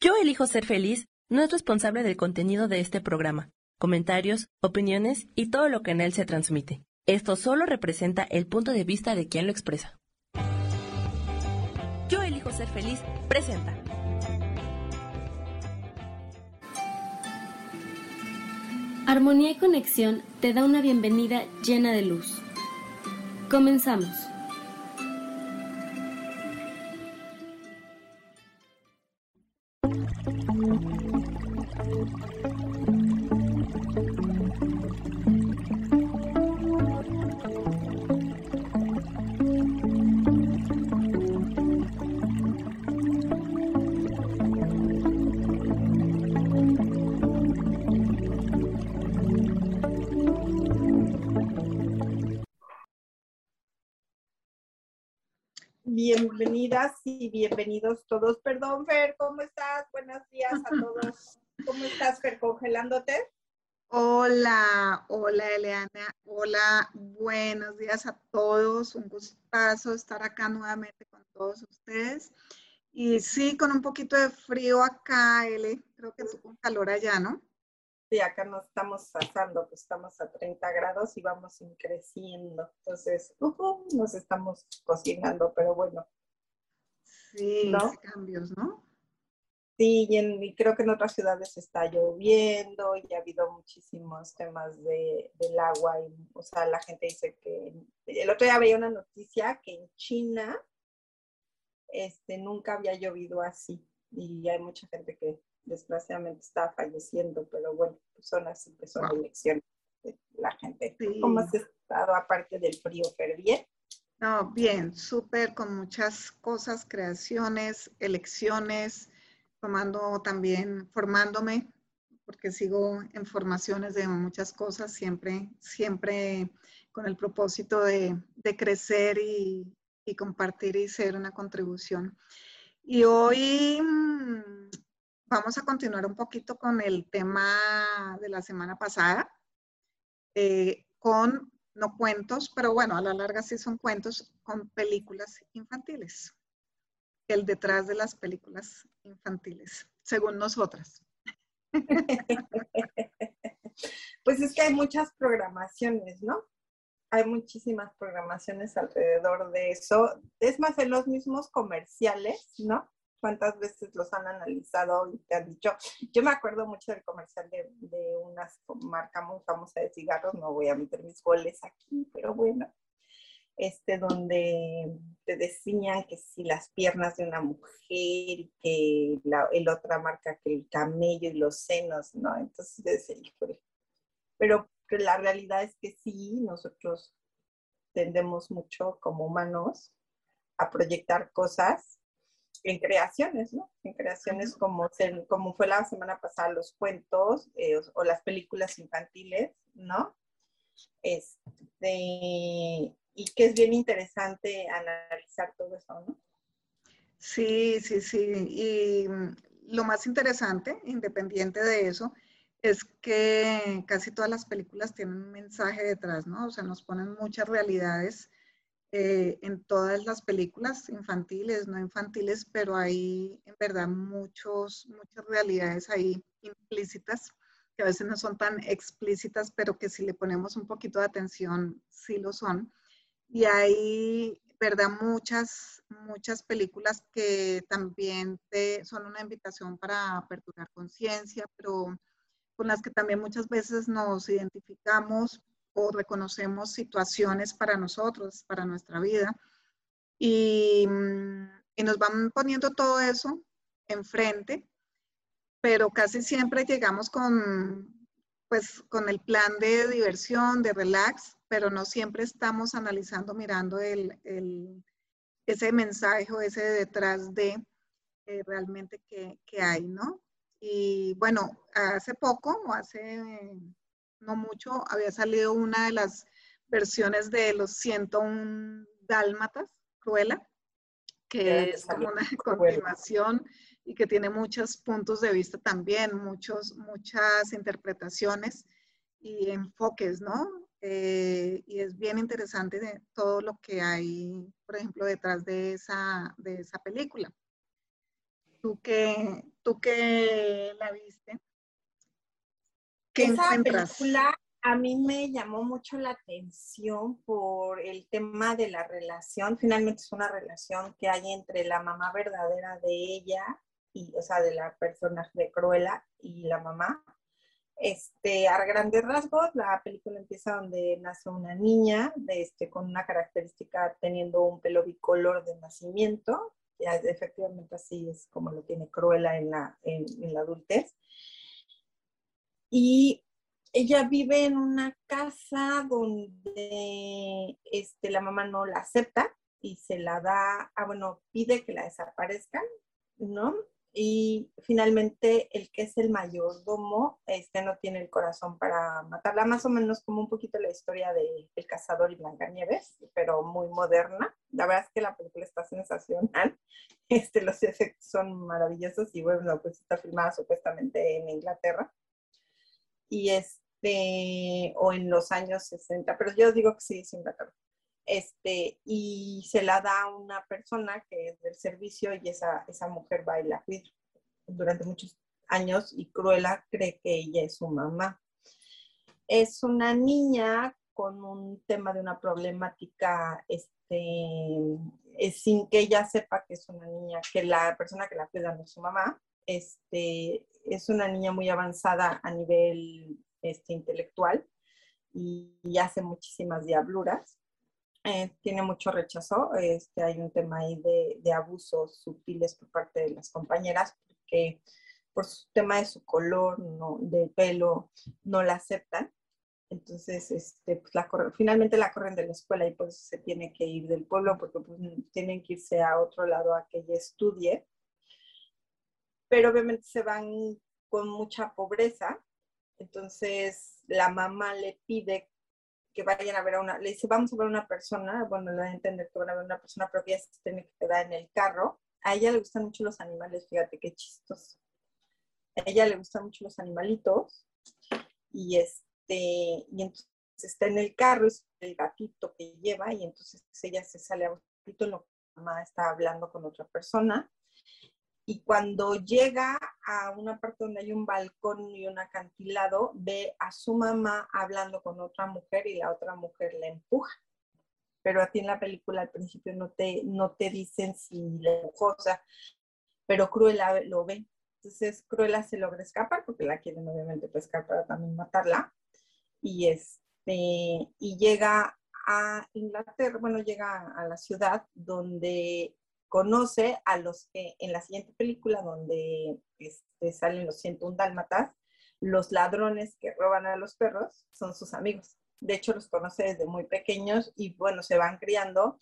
Yo elijo ser feliz no es responsable del contenido de este programa, comentarios, opiniones y todo lo que en él se transmite. Esto solo representa el punto de vista de quien lo expresa. Yo elijo ser feliz presenta. Armonía y conexión te da una bienvenida llena de luz. Comenzamos. Bienvenidas y bienvenidos todos. Perdón, Fer, ¿cómo estás? Buenos días a todos. ¿Cómo estás, Fer? ¿Congelándote? Hola, hola Eliana, hola, buenos días a todos. Un gustazo estar acá nuevamente con todos ustedes. Y sí, con un poquito de frío acá, Ele, creo que es con calor allá, ¿no? Sí, acá nos estamos asando, pues estamos a 30 grados y vamos creciendo. Entonces, nos estamos cocinando, pero bueno. Sí, ¿no? cambios, ¿no? Sí, y, creo que en otras ciudades está lloviendo y ha habido muchísimos temas de, del agua. Y, o sea, la gente dice que el otro día veía una noticia que en China este, nunca había llovido así y hay mucha gente que desgraciadamente está falleciendo, pero bueno, pues son así que son elecciones de la gente. ¿Cómo has estado aparte del frío, pero bien? No, bien, súper, con muchas cosas, creaciones, elecciones, tomando también, formándome, porque sigo en formaciones de muchas cosas, siempre, siempre con el propósito de, de crecer y, y, compartir y ser una contribución. Y hoy mm, vamos a continuar un poquito con el tema de la semana pasada, eh, con no cuentos, pero bueno, a la larga sí son cuentos con películas infantiles. El detrás de las películas infantiles, según nosotras. Pues es que hay muchas programaciones, ¿no? Hay muchísimas programaciones alrededor de eso. Es más, en los mismos comerciales, ¿no? Cuántas veces los han analizado y te han dicho. Yo me acuerdo mucho del comercial de, de una marca muy famosa de cigarros, no voy a meter mis goles aquí, pero bueno, este, donde te decían que si las piernas de una mujer y que la el otra marca que el camello y los senos, ¿no? Entonces decía, pero, pero la realidad es que sí, nosotros tendemos mucho como humanos a proyectar cosas en creaciones, ¿no? En creaciones como, como fue la semana pasada, los cuentos eh, o, las películas infantiles, ¿no? Este, y que es bien interesante analizar todo eso, ¿no? Sí, sí, sí. Y mm, lo más interesante, independiente de eso, es que casi todas las películas tienen un mensaje detrás, ¿no? O sea, nos ponen muchas realidades eh, en todas las películas infantiles, no infantiles, pero hay en verdad muchos, muchas realidades ahí implícitas que a veces no son tan explícitas, pero que si le ponemos un poquito de atención, sí lo son. Y hay, verdad, muchas, muchas películas que también te, son una invitación para aperturar conciencia, pero con las que también muchas veces nos identificamos o reconocemos situaciones para nosotros, para nuestra vida. Y, mm, y, nos van poniendo todo eso enfrente, pero casi siempre llegamos con, pues, con el plan de diversión, de relax, pero no siempre estamos analizando, mirando el, el, ese mensaje o ese detrás de eh, realmente que, que hay, ¿no? Y bueno, hace poco, o hace no mucho, había salido una de las versiones de los 101 Dálmatas, Cruella, que es como una continuación y que tiene muchos puntos de vista también, muchos, muchas interpretaciones y enfoques, ¿no? Eh, y es bien interesante de todo lo que hay, por ejemplo, detrás de esa, de esa película. ¿Tú qué, tú que la viste, ¿qué Esa película a mí me llamó mucho la atención por el tema de la relación. Finalmente es una relación que hay entre la mamá verdadera de ella, y, o sea, de la persona de Cruella y la mamá. Este, a grandes rasgos, la película empieza donde nace una niña de este, con una característica teniendo un pelo bicolor de nacimiento. Ya efectivamente así es como lo tiene Cruella en la, en, en la adultez. Y ella vive en una casa donde este, la mamá no la acepta y se la da, ah, bueno, pide que la desaparezcan, ¿no? Y finalmente el que es el mayordomo, este no tiene el corazón para matarla, más o menos como un poquito la historia de El Cazador y Blancanieves, pero muy moderna. La verdad es que la película está sensacional, este, los efectos son maravillosos y bueno, pues está filmada supuestamente en Inglaterra. Y es, este, o en los años 60, pero yo digo que sí, es Inglaterra. Este, y se la da a una persona que es del servicio y esa, esa mujer va y la cuida durante muchos años y Cruella cree que ella es su mamá. Es una niña con un tema de una problemática, este, sin que ella sepa que es una niña, que la persona que la cuida no es su mamá. Este, es una niña muy avanzada a nivel este, intelectual y, hace muchísimas diabluras. Eh, tiene mucho rechazo, este, hay un tema ahí de, abusos sutiles por parte de las compañeras, porque por su tema de su color, no, de pelo, no la aceptan. Entonces, este, pues finalmente la corren de la escuela y pues se tiene que ir del pueblo porque pues, tienen que irse a otro lado a que ella estudie. Pero obviamente se van con mucha pobreza entonces la mamá le pide que vayan a ver a una, le dice, vamos a ver a una persona, bueno, le da a entender que van a ver a una persona, pero que ella se tiene que quedar en el carro. A ella le gustan mucho los animales, fíjate qué chistos. A ella le gustan mucho los animalitos y este, y entonces está en el carro, es el gatito que lleva y entonces ella se sale a un gatito, la mamá está hablando con otra persona y cuando llega a una parte donde hay un balcón y un acantilado, ve a su mamá hablando con otra mujer y la otra mujer la empuja. Pero a ti en la película al principio no te, no te dicen si la empujó, o sea, pero Cruella lo ve. Entonces Cruella se logra escapar porque la quieren obviamente pescar para también matarla. Y, este, y llega a Inglaterra, bueno, llega a la ciudad donde conoce a los que en la siguiente película, donde este, salen los 101 dálmatas, los ladrones que roban a los perros son sus amigos. De hecho, los conoce desde muy pequeños y bueno, se van criando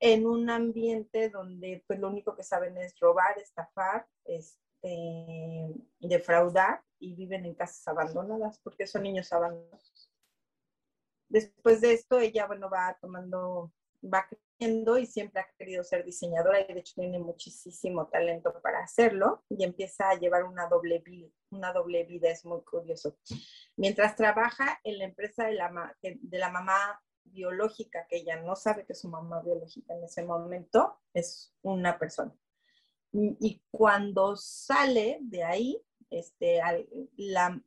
en un ambiente donde pues lo único que saben es robar, estafar, este, defraudar y viven en casas abandonadas porque son niños abandonados. Después de esto, ella, bueno, va tomando, va y siempre ha querido ser diseñadora y de hecho tiene muchísimo talento para hacerlo y empieza a llevar una doble vida, una doble vida, es muy curioso. Mientras trabaja en la empresa de la, de la mamá biológica, que ella no sabe que es su mamá biológica en ese momento, es una persona. Y, cuando sale de ahí, este,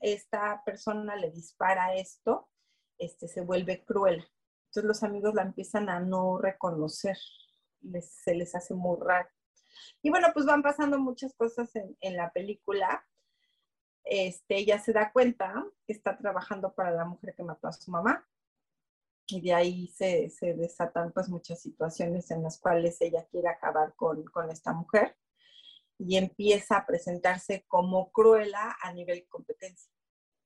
esta persona le dispara esto, este, se vuelve cruel entonces los amigos la empiezan a no reconocer, se les hace muy raro. Y bueno, pues van pasando muchas cosas en, la película. Este, ella se da cuenta que está trabajando para la mujer que mató a su mamá. Y de ahí se, desatan pues muchas situaciones en las cuales ella quiere acabar con, con esta mujer y empieza a presentarse como cruela a nivel competencia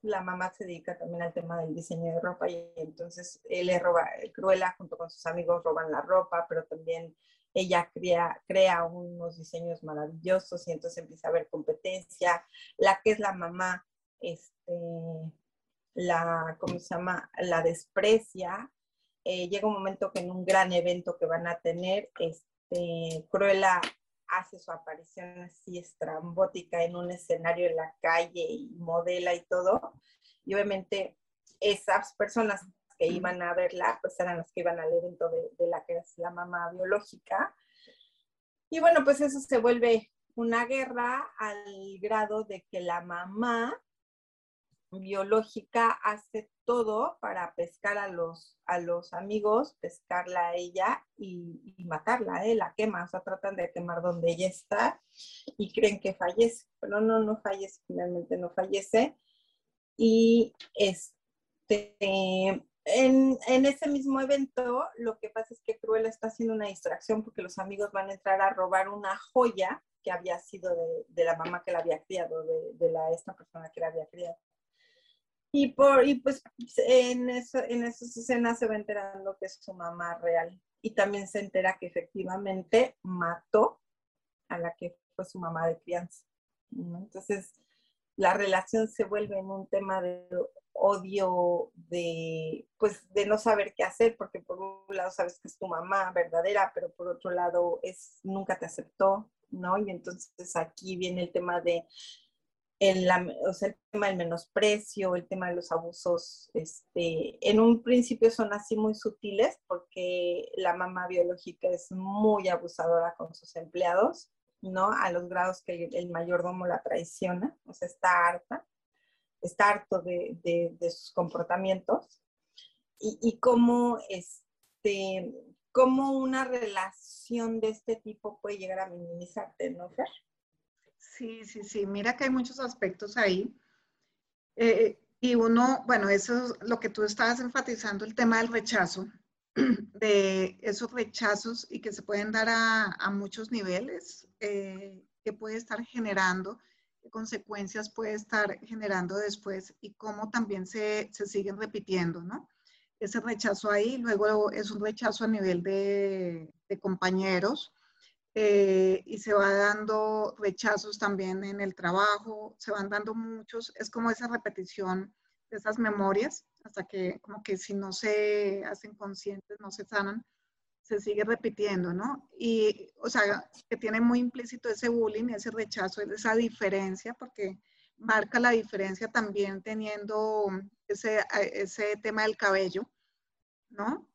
la mamá se dedica también al tema del diseño de ropa y entonces él le roba, Cruella junto con sus amigos roban la ropa, pero también ella crea, crea unos diseños maravillosos y entonces empieza a haber competencia. La que es la mamá, este, la, ¿cómo se llama? La desprecia. Eh, llega un momento que en un gran evento que van a tener, este, Cruella hace su aparición así estrambótica en un escenario en la calle y modela y todo. Y obviamente esas personas que iban a verla, pues eran las que iban al evento de, la que es la mamá biológica. Y bueno, pues eso se vuelve una guerra al grado de que la mamá biológica hace todo para pescar a los, a los amigos, pescarla a ella y, matarla, ¿eh? la quema, o sea, tratan de quemar donde ella está y creen que fallece, pero no, no fallece, finalmente no fallece. Y este, en, en, ese mismo evento, lo que pasa es que Cruella está haciendo una distracción porque los amigos van a entrar a robar una joya que había sido de, la mamá que la había criado, de, de la, esta persona que la había criado. Y, por, y pues en, eso, en esas escenas se va enterando que es su mamá real. Y también se entera que efectivamente mató a la que fue su mamá de crianza. Entonces, la relación se vuelve en un tema de odio, de, pues, de no saber qué hacer, porque por un lado sabes que es tu mamá verdadera, pero por otro lado es, nunca te aceptó, ¿no? Y entonces aquí viene el tema de el, o sea, el tema del menosprecio, el tema de los abusos, este, en un principio son así muy sutiles porque la mamá biológica es muy abusadora con sus empleados, ¿no? A los grados que el mayordomo la traiciona, o sea, está harta, está harto de, de, sus comportamientos y, y cómo, este, cómo una relación de este tipo puede llegar a minimizarte, ¿no, Fer? Sí, sí, sí. Mira que hay muchos aspectos ahí. Eh, y uno, bueno, eso es lo que tú estabas enfatizando, el tema del rechazo, de esos rechazos y que se pueden dar a, muchos niveles, eh, que puede estar generando, qué consecuencias puede estar generando después y cómo también se, se siguen repitiendo, ¿no? Ese rechazo ahí, luego es un rechazo a nivel de, de compañeros, eh, y se va dando rechazos también en el trabajo, se van dando muchos, es como esa repetición de esas memorias, hasta que como que si no se hacen conscientes, no se sanan, se sigue repitiendo, ¿no? Y, o sea, que tiene muy implícito ese bullying, ese rechazo, esa diferencia, porque marca la diferencia también teniendo ese, ese tema del cabello, ¿no?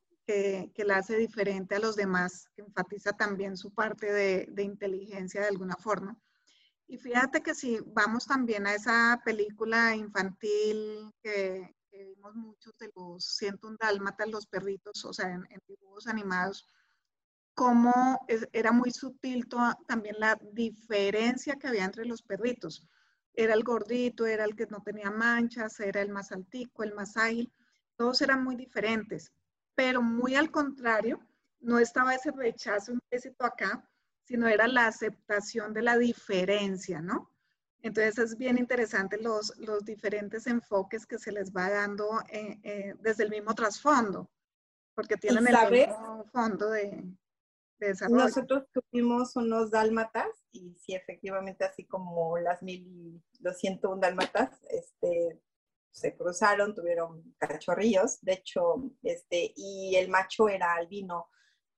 Que, la hace diferente a los demás, que enfatiza también su parte de, inteligencia de alguna forma. Y fíjate que si vamos también a esa película infantil que, vimos muchos de los 101 dálmatas, los perritos, o sea, en, dibujos animados, cómo era muy sutil también la diferencia que había entre los perritos. Era el gordito, era el que no tenía manchas, era el más altico, el más ágil, todos eran muy diferentes pero muy al contrario, no estaba ese rechazo implícito acá, sino era la aceptación de la diferencia, ¿no? Entonces es bien interesante los, los diferentes enfoques que se les va dando eh, eh, desde el mismo trasfondo, porque tienen el mismo fondo de, de desarrollo. Nosotros tuvimos unos dálmatas y sí, efectivamente, así como las mil y los ciento dálmatas, este, se cruzaron, tuvieron cachorrillos, de hecho, este, y el macho era albino.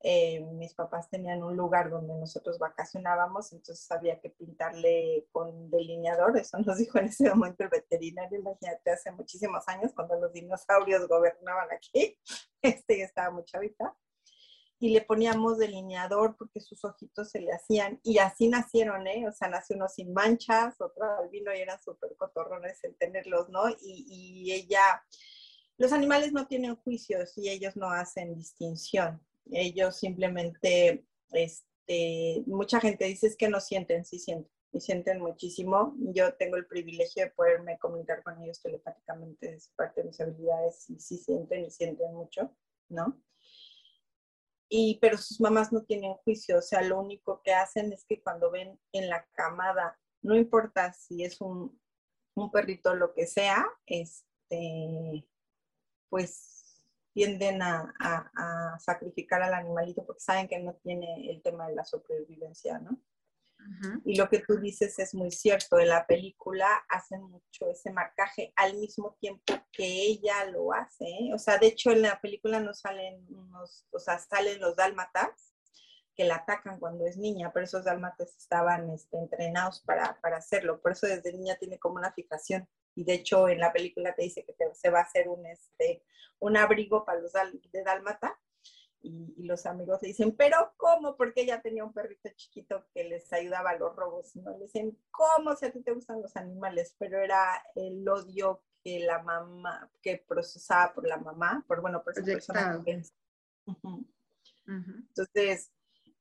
Eh, mis papás tenían un lugar donde nosotros vacacionábamos, entonces había que pintarle con delineador, eso nos dijo en ese momento el veterinario, imagínate, hace muchísimos años, cuando los dinosaurios gobernaban aquí, este estaba muy chavita y le poníamos delineador porque sus ojitos se le hacían, y así nacieron, ¿eh? O sea, nació uno sin manchas, otro albino y eran súper cotorrones el tenerlos, ¿no? Y, y, ella, los animales no tienen juicios y ellos no hacen distinción, ellos simplemente, este, mucha gente dice que no sienten, sí sienten, y sienten muchísimo. Yo tengo el privilegio de poderme comunicar con ellos telepáticamente, es parte de mis habilidades, y sí sienten y sienten mucho, ¿no? Y pero sus mamás no tienen juicio, o sea, lo único que hacen es que cuando ven en la camada, no importa si es un, un perrito lo que sea, este, pues tienden a, a, sacrificar al animalito porque saben que no tiene el tema de la supervivencia, ¿no? Y lo que tú dices es muy cierto, en la película hacen mucho ese marcaje al mismo tiempo que ella lo hace, ¿eh? o sea, de hecho en la película no salen unos, o sea, salen los dálmatas que la atacan cuando es niña, pero esos dálmatas estaban este, entrenados para, para, hacerlo, por eso desde niña tiene como una fijación, y de hecho en la película te dice que se va a hacer un, este, un abrigo para los de dálmata, y, los amigos le dicen, pero ¿cómo? Porque ella tenía un perrito chiquito que les ayudaba a los robos, ¿no? Le dicen, ¿cómo si a ti te gustan los animales? Pero era el odio que la mamá, que procesaba por la mamá, por, bueno, por esa persona que Entonces,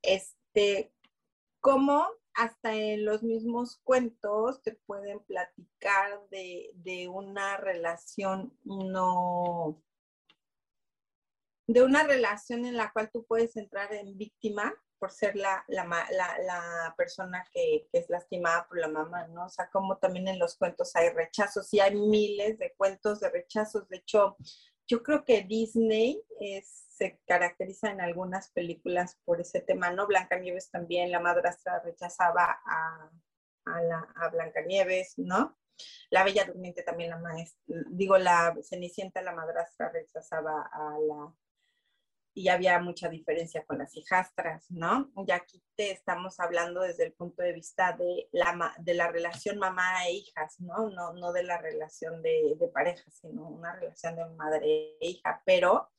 este, ¿cómo hasta en los mismos cuentos te pueden platicar de, de una relación no de una relación en la cual tú puedes entrar en víctima por ser la, la, persona que, es lastimada por la mamá, ¿no? O sea, como también en los cuentos hay rechazos y hay miles de cuentos de rechazos. De hecho, yo creo que Disney se caracteriza en algunas películas por ese tema, ¿no? Blancanieves también, la madrastra rechazaba a, a, la, a Blancanieves, ¿no? La Bella Durmiente también la maestra, digo, la Cenicienta, la madrastra rechazaba a la y había mucha diferencia con las hijastras, ¿no? Y aquí te estamos hablando desde el punto de vista de la, de la relación mamá e hijas, ¿no? No, no de la relación de, de pareja, sino una relación de madre e hija, pero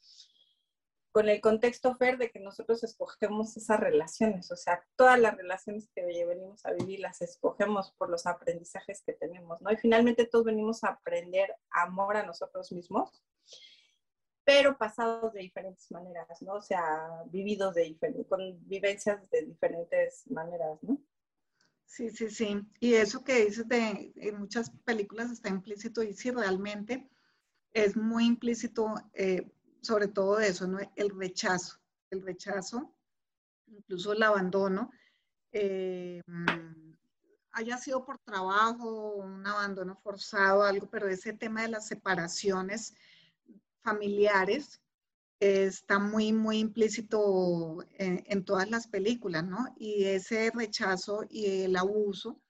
con el contexto, Fer, de que nosotros escogemos esas relaciones, o sea, todas las relaciones que venimos a vivir las escogemos por los aprendizajes que tenemos, ¿no? Y finalmente todos venimos a aprender amor a nosotros mismos pero pasados de diferentes maneras, ¿no? O sea, vividos de diferentes, con vivencias de diferentes maneras, ¿no? Sí, sí, sí. Y eso que dices de en muchas películas está implícito y sí, realmente es muy implícito, eh, sobre todo eso, ¿no? El rechazo, el rechazo, incluso el abandono, eh, haya sido por trabajo, un abandono forzado, algo, pero ese tema de las separaciones, familiares está muy, muy implícito en, todas las películas, ¿no? Y ese rechazo y el abuso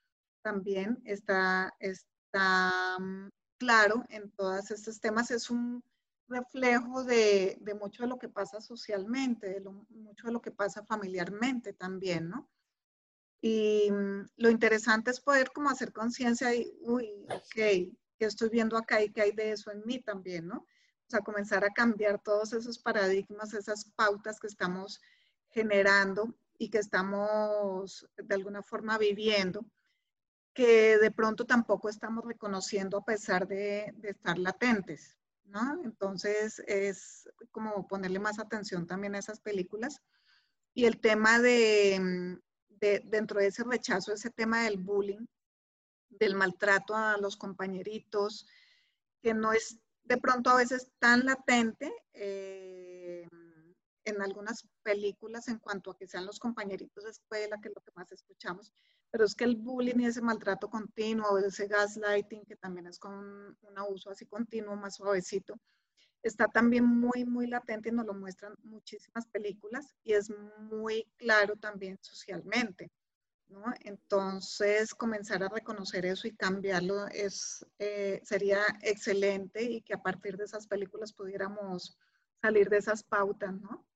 también está, está mm, claro en todos estos temas. Es un reflejo de, mucho de lo que pasa socialmente, de mucho de lo que pasa familiarmente también, ¿no? Y mm, lo interesante es poder como hacer conciencia y, uy, ok, ¿qué estoy viendo acá y qué hay de eso en mí también, ¿no? A comenzar a cambiar todos esos paradigmas, esas pautas que estamos generando y que estamos de alguna forma viviendo, que de pronto tampoco estamos reconociendo a pesar de, estar latentes, ¿no? Entonces es como ponerle más atención también a esas películas. Y el tema de, de dentro de ese rechazo, ese tema del bullying, del maltrato a los compañeritos, que no es de pronto a veces tan latente eh, en algunas películas en cuanto a que sean los compañeritos de escuela, que es lo que más escuchamos, pero es que el bullying y ese maltrato continuo, ese gaslighting, que también es con un abuso así continuo, más suavecito, está también muy, muy latente y nos lo muestran muchísimas películas y es muy claro también socialmente. Entonces, comenzar a reconocer eso y cambiarlo es, eh, sería excelente y que a partir de esas películas pudiéramos salir de esas pautas, ¿no?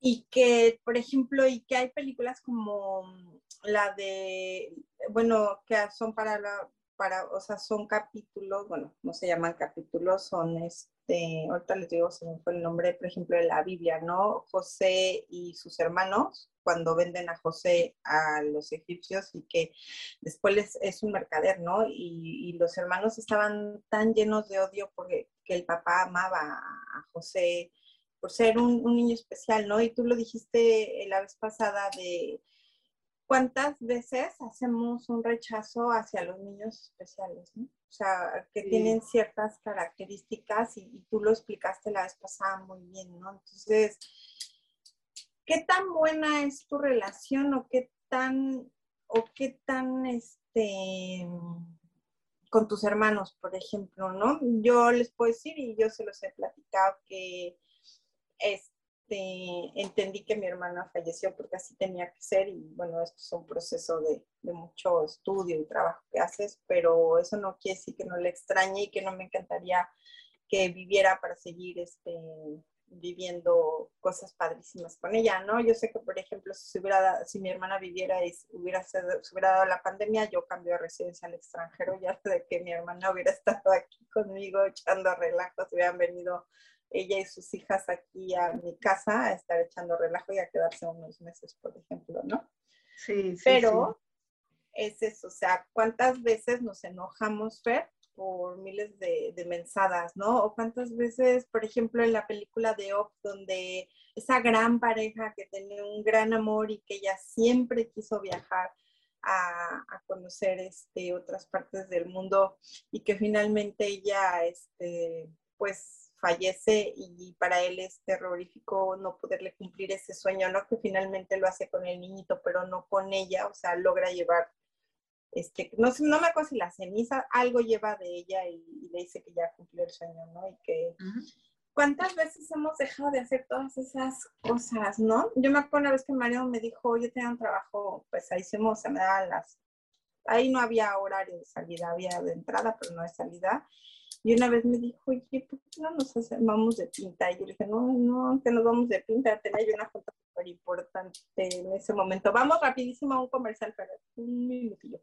Y que, por ejemplo, y que hay películas como la de, bueno, que son para la, para, o sea, son capítulos, bueno, no se llaman capítulos, son este, ahorita les digo, se me fue el nombre, por ejemplo, de la Biblia, ¿no? José y sus hermanos, cuando venden a José a los egipcios y que después es un mercader, ¿no? Y, los hermanos estaban tan llenos de odio porque el papá amaba a José por ser un, niño especial, ¿no? Y tú lo dijiste la vez pasada de cuántas veces hacemos un rechazo hacia los niños especiales, ¿no? O sea, que tienen ciertas características y, y, tú lo explicaste la vez pasada muy bien, ¿no? Entonces, ¿qué tan buena es tu relación o qué tan, o qué tan, este, con tus hermanos, por ejemplo, ¿no? Yo les puedo decir, y yo se los he platicado, que este, entendí que mi hermana falleció porque así tenía que ser y bueno, esto es un proceso de, mucho estudio y trabajo que haces, pero eso no quiere decir que no le extrañe y que no me encantaría que viviera para seguir este, viviendo cosas padrísimas con ella, ¿no? Yo sé que, por ejemplo, si, hubiera, si mi hermana viviera y hubiera, se hubiera dado la pandemia, yo cambio de residencia al extranjero ya de que mi hermana hubiera estado aquí conmigo echando relajos, hubieran venido ella y sus hijas aquí a mi casa a estar echando relajo y a quedarse unos meses, por ejemplo, ¿no? Sí, sí. Pero es eso, o sea, ¿cuántas veces nos enojamos, Fer, por miles de, de, mensadas, ¿no? O cuántas veces, por ejemplo, en la película de Op, donde esa gran pareja que tenía un gran amor y que ella siempre quiso viajar a, a conocer este, otras partes del mundo y que finalmente ella, este, pues, fallece y para él es terrorífico no poderle cumplir ese sueño, ¿no? Que finalmente lo hace con el niñito, pero no con ella, o sea, logra llevar este, no, no me acuerdo si la ceniza, algo lleva de ella y, le dice que ya cumplió el sueño, ¿no? Y que, ¿cuántas veces hemos dejado de hacer todas esas cosas, no? Yo me acuerdo una vez que Mario me dijo, yo tenía un trabajo, pues ahí se me daban las, ahí no había horario de salida, había de entrada, pero no de salida. Y una vez me dijo, oye, ¿por qué no nos vamos de pinta? Y yo le dije, no, no, que nos vamos de pinta, tenía yo una foto súper importante en ese momento. Vamos rapidísimo a un comercial, pero un minutillo.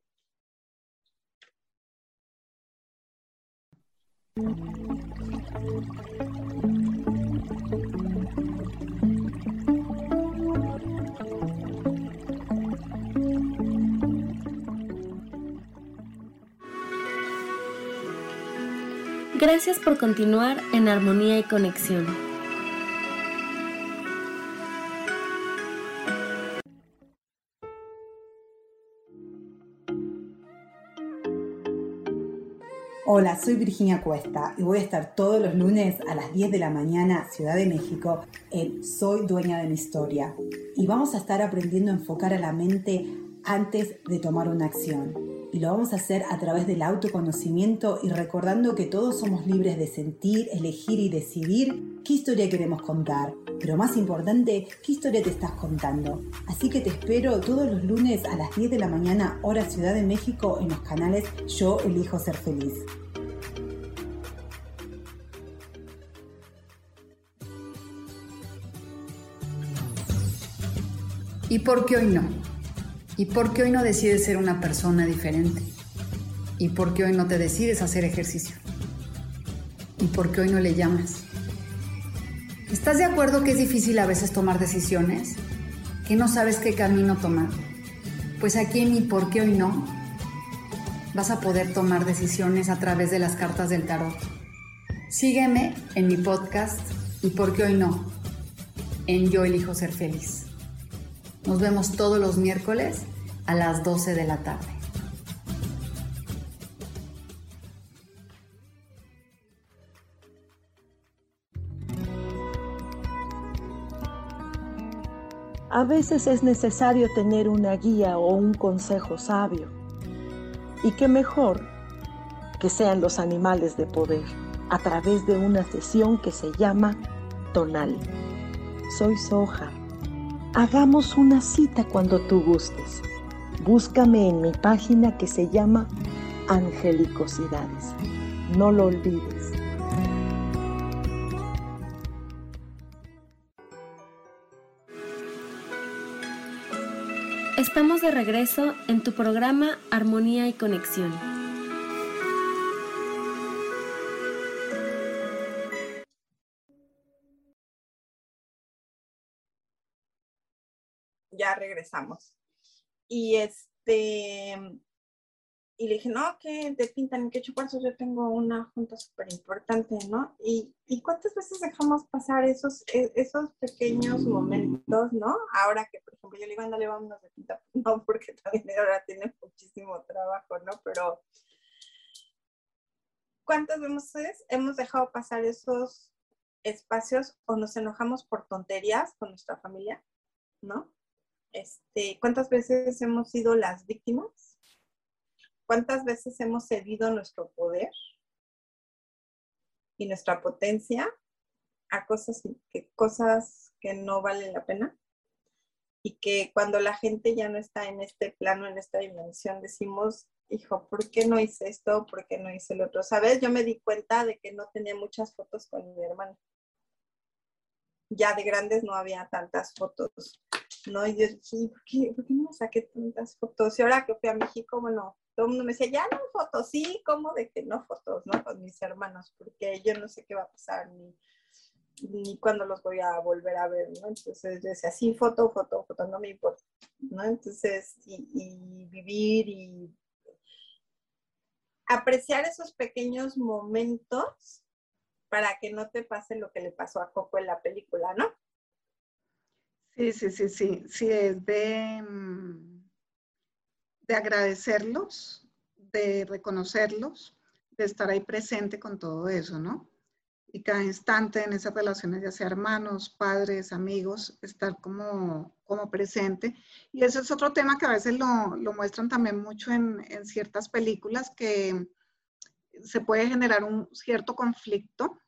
Gracias por continuar en armonía y conexión. Hola, soy Virginia Cuesta y voy a estar todos los lunes a las 10 de la mañana, Ciudad de México, en Soy Dueña de mi Historia. Y vamos a estar aprendiendo a enfocar a la mente antes de tomar una acción. Y lo vamos a hacer a través del autoconocimiento y recordando que todos somos libres de sentir, elegir y decidir qué historia queremos contar. Pero más importante, qué historia te estás contando. Así que te espero todos los lunes a las 10 de la mañana, hora Ciudad de México, en los canales Yo Elijo Ser Feliz. ¿Y por qué hoy no? ¿Y por qué hoy no decides ser una persona diferente? ¿Y por qué hoy no te decides hacer ejercicio? ¿Y por qué hoy no le llamas? ¿Estás de acuerdo que es difícil a veces tomar decisiones? ¿Que no sabes qué camino tomar? Pues aquí en ¿Y por qué hoy no? vas a poder tomar decisiones a través de las cartas del tarot. Sígueme en mi podcast ¿Y por qué hoy no? En Yo elijo ser feliz. Nos vemos todos los miércoles a las 12 de la tarde. A veces es necesario tener una guía o un consejo sabio. Y qué mejor que sean los animales de poder a través de una sesión que se llama Tonal. Soy Soja Hagamos una cita cuando tú gustes. Búscame en mi página que se llama Angelicosidades. No lo olvides. Estamos de regreso en tu programa Armonía y Conexión. Ya regresamos. Y este, y le dije, no, que te pintan que ocho cuartos, yo tengo una junta súper importante, ¿no? Y, y, cuántas veces dejamos pasar esos, e, esos pequeños momentos, ¿no? Ahora que, por ejemplo, yo le digo, ándale, vámonos de pinta, no, porque también ahora tiene muchísimo trabajo, ¿no? Pero, ¿cuántas veces hemos dejado pasar esos espacios o nos enojamos por tonterías con nuestra familia, ¿no? Este, ¿Cuántas veces hemos sido las víctimas? ¿Cuántas veces hemos cedido nuestro poder y nuestra potencia a cosas que, cosas que no valen la pena? Y que cuando la gente ya no está en este plano, en esta dimensión, decimos, hijo, ¿por qué no hice esto? ¿Por qué no hice el otro? ¿Sabes? Yo me di cuenta de que no tenía muchas fotos con mi hermano. Ya de grandes no había tantas fotos ¿no? Y yo dije, ¿por qué, ¿por qué no saqué tantas fotos? Y ahora que fui a México, bueno, todo el mundo me decía, ya no fotos, sí, ¿cómo de que no fotos, no? Con mis hermanos, porque yo no sé qué va a pasar, ni, ni cuándo los voy a volver a ver, ¿no? Entonces yo decía, sí, foto, foto, foto, no me importa, ¿no? Entonces, y vivir y apreciar esos pequeños momentos para que no te pase lo que le pasó a Coco en la película, ¿no? Sí, sí, sí, sí, sí, es de, mm, de agradecerlos, de reconocerlos, de estar ahí presente con todo eso, ¿no? Y cada instante en esas relaciones, ya sea hermanos, padres, amigos, estar como, como presente. Y ese es otro tema que a veces lo, lo muestran también mucho en, en, ciertas películas, que se puede generar un cierto conflicto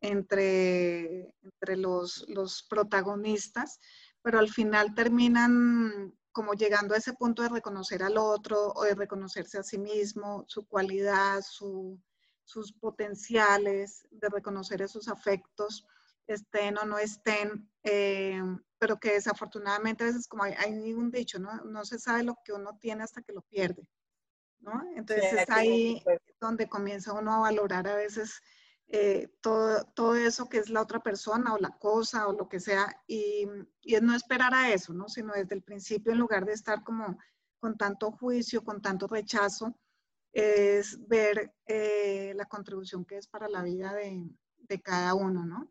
entre, entre los, los protagonistas, pero al final terminan como llegando a ese punto de reconocer al otro o de reconocerse a sí mismo, su cualidad, su, sus potenciales, de reconocer esos afectos, estén o no estén, eh, pero que desafortunadamente a veces, como hay, hay, un dicho, ¿no? no se sabe lo que uno tiene hasta que lo pierde. ¿no? Entonces es ahí donde comienza uno a valorar a veces eh, todo, todo eso que es la otra persona o la cosa o lo que sea, y, y, es no esperar a eso, ¿no? Sino desde el principio, en lugar de estar como con tanto juicio, con tanto rechazo, es ver eh, la contribución que es para la vida de, de, cada uno, ¿no?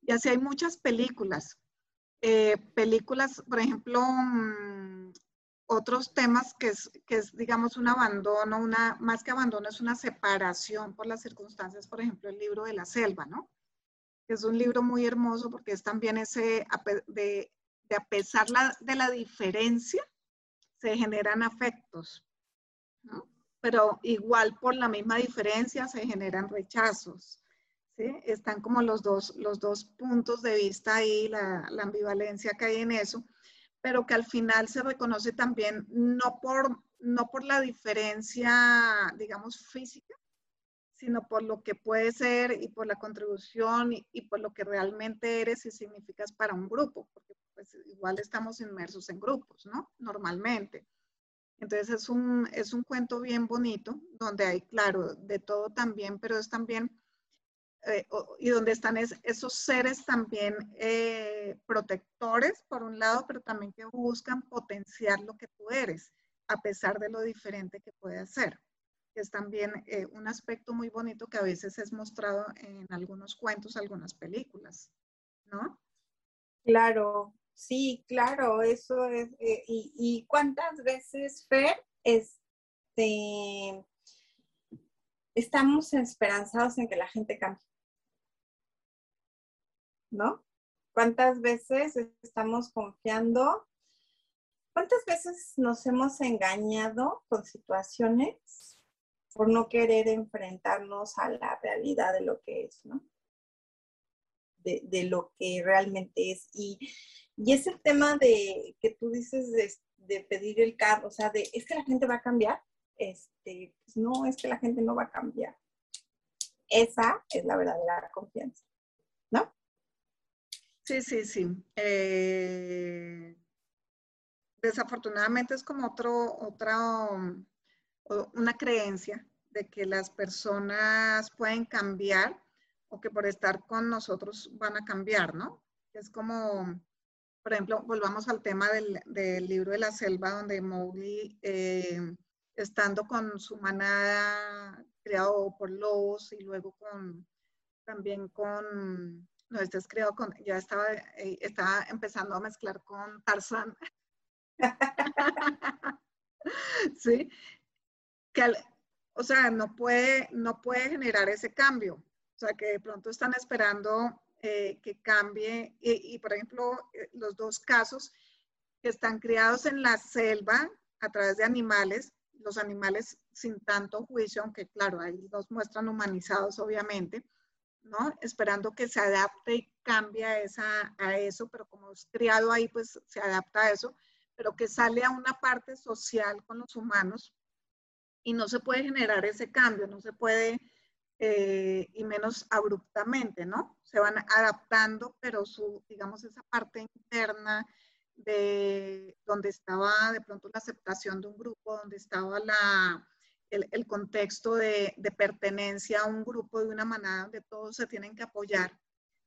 Y así hay muchas películas. Eh, películas, por ejemplo, mmm, otros temas que es, que es, digamos, un abandono, una, más que abandono, es una separación por las circunstancias, por ejemplo, el libro de la selva, ¿no? Es un libro muy hermoso porque es también ese, de, de a pesar la, de la diferencia, se generan afectos, ¿no? Pero igual por la misma diferencia se generan rechazos, ¿sí? Están como los dos, los dos puntos de vista ahí, la, la ambivalencia que hay en eso pero que al final se reconoce también no por, no por la diferencia, digamos, física, sino por lo que puede ser y por la contribución y, y, por lo que realmente eres y significas para un grupo, porque pues igual estamos inmersos en grupos, ¿no? Normalmente. Entonces es un, es un cuento bien bonito, donde hay, claro, de todo también, pero es también eh, y donde están es, esos seres también eh, protectores, por un lado, pero también que buscan potenciar lo que tú eres, a pesar de lo diferente que puede ser. Es también eh, un aspecto muy bonito que a veces es mostrado en algunos cuentos, algunas películas, ¿no? Claro, sí, claro, eso es. Y, y, cuántas veces, Fer, este, estamos esperanzados en que la gente cambie? ¿No? ¿Cuántas veces estamos confiando? ¿Cuántas veces nos hemos engañado con situaciones por no querer enfrentarnos a la realidad de lo que es, ¿no? De, lo que realmente es. Y, y ese tema de que tú dices de, de, pedir el carro, o sea, de, es que la gente va a cambiar. Este, pues no, es que la gente no va a cambiar. Esa es la verdadera confianza. Sí, sí, sí. Eh, desafortunadamente es como otro, otra, una creencia de que las personas pueden cambiar o que por estar con nosotros van a cambiar, ¿no? Es como, por ejemplo, volvamos al tema del, del libro de la selva, donde Mowgli, eh, estando con su manada, criado por lobos y luego con, también con no, este es creado con, ya estaba, eh, estaba empezando a mezclar con Tarzán. sí, que o sea, no puede, no puede generar ese cambio. O sea, que de pronto están esperando eh, que cambie. Y, y, por ejemplo, eh, los dos casos que están criados en la selva a través de animales, los animales sin tanto juicio, aunque claro, ahí los muestran humanizados, obviamente, Esperando que se adapte y cambie a, esa, a eso, pero como es criado ahí, pues se adapta a eso, pero que sale a una parte social con los humanos y no se puede generar ese cambio, no se puede, eh, y menos abruptamente, ¿no? Se van adaptando, pero su, digamos, esa parte interna de donde estaba de pronto la aceptación de un grupo, donde estaba la, el, el contexto de, de, pertenencia a un grupo, de una manada donde todos se tienen que apoyar,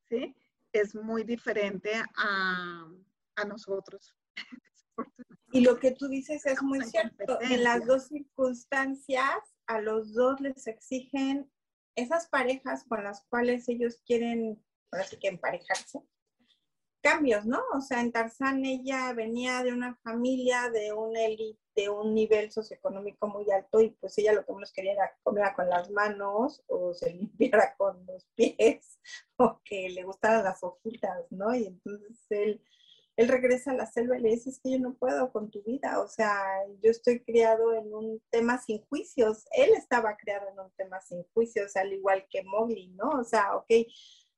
¿sí? Es muy diferente a, a nosotros. Y lo que tú dices es muy cierto. En las dos circunstancias, a los dos les exigen esas parejas con las cuales ellos quieren, ahora sí que emparejarse, cambios, ¿no? O sea, en Tarzán ella venía de una familia, de un élite, de un nivel socioeconómico muy alto y pues ella lo que menos quería era comer con las manos o se limpiara con los pies o que le gustaran las hojitas, ¿no? Y entonces él él regresa a la selva y le dice, es que yo no puedo con tu vida, o sea, yo estoy criado en un tema sin juicios, él estaba criado en un tema sin juicios, al igual que Mowgli, ¿no? O sea, ok,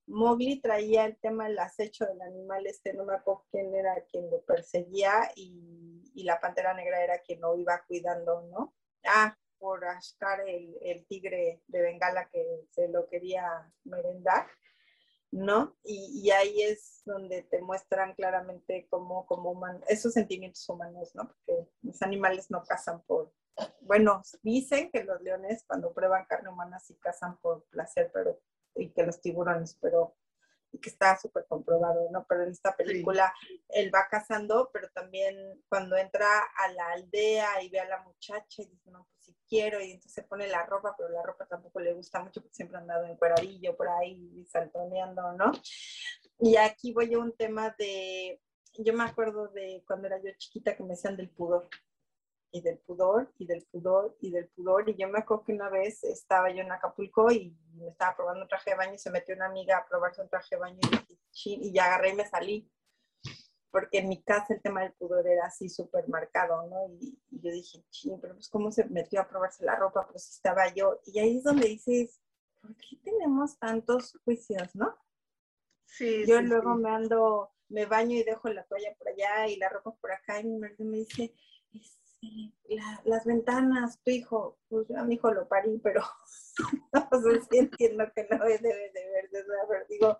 Mowgli traía el tema del acecho del animal, este no me acuerdo quién era quien lo perseguía y, y la pantera negra era quien lo iba cuidando, ¿no? Ah, por Ashkar, el, el tigre de Bengala que se lo quería merendar. ¿no? Y, ahí es donde te muestran claramente cómo, como esos sentimientos humanos, ¿no? Porque los animales no cazan por, bueno, dicen que los leones cuando prueban carne humana sí cazan por placer, pero, y que los tiburones, pero y que está súper comprobado, ¿no? Pero en esta película él va cazando, pero también cuando entra a la aldea y ve a la muchacha y dice, no, pues si quiero, y entonces se pone la ropa, pero la ropa tampoco le gusta mucho porque siempre ha andado en cueradillo por ahí saltoneando, ¿no? Y aquí voy a un tema de, yo me acuerdo de cuando era yo chiquita que me decían del pudor y del pudor y del pudor y del pudor. Y yo me acuerdo que una vez estaba yo en Acapulco y me estaba probando un traje de baño y se metió una amiga a probarse un traje de baño y, ya agarré y me salí. Porque en mi casa el tema del pudor era así súper marcado, ¿no? Y, yo dije, ching, pero pues cómo se metió a probarse la ropa, pues estaba yo. Y ahí es donde dices, ¿por qué tenemos tantos juicios, no? Sí, yo luego me ando, me baño y dejo la toalla por allá y la ropa por acá y mi marido me dice, las ventanas, tu hijo, pues a mi hijo lo parí, pero no sé si entiendo que no debe de ver, de ver, digo,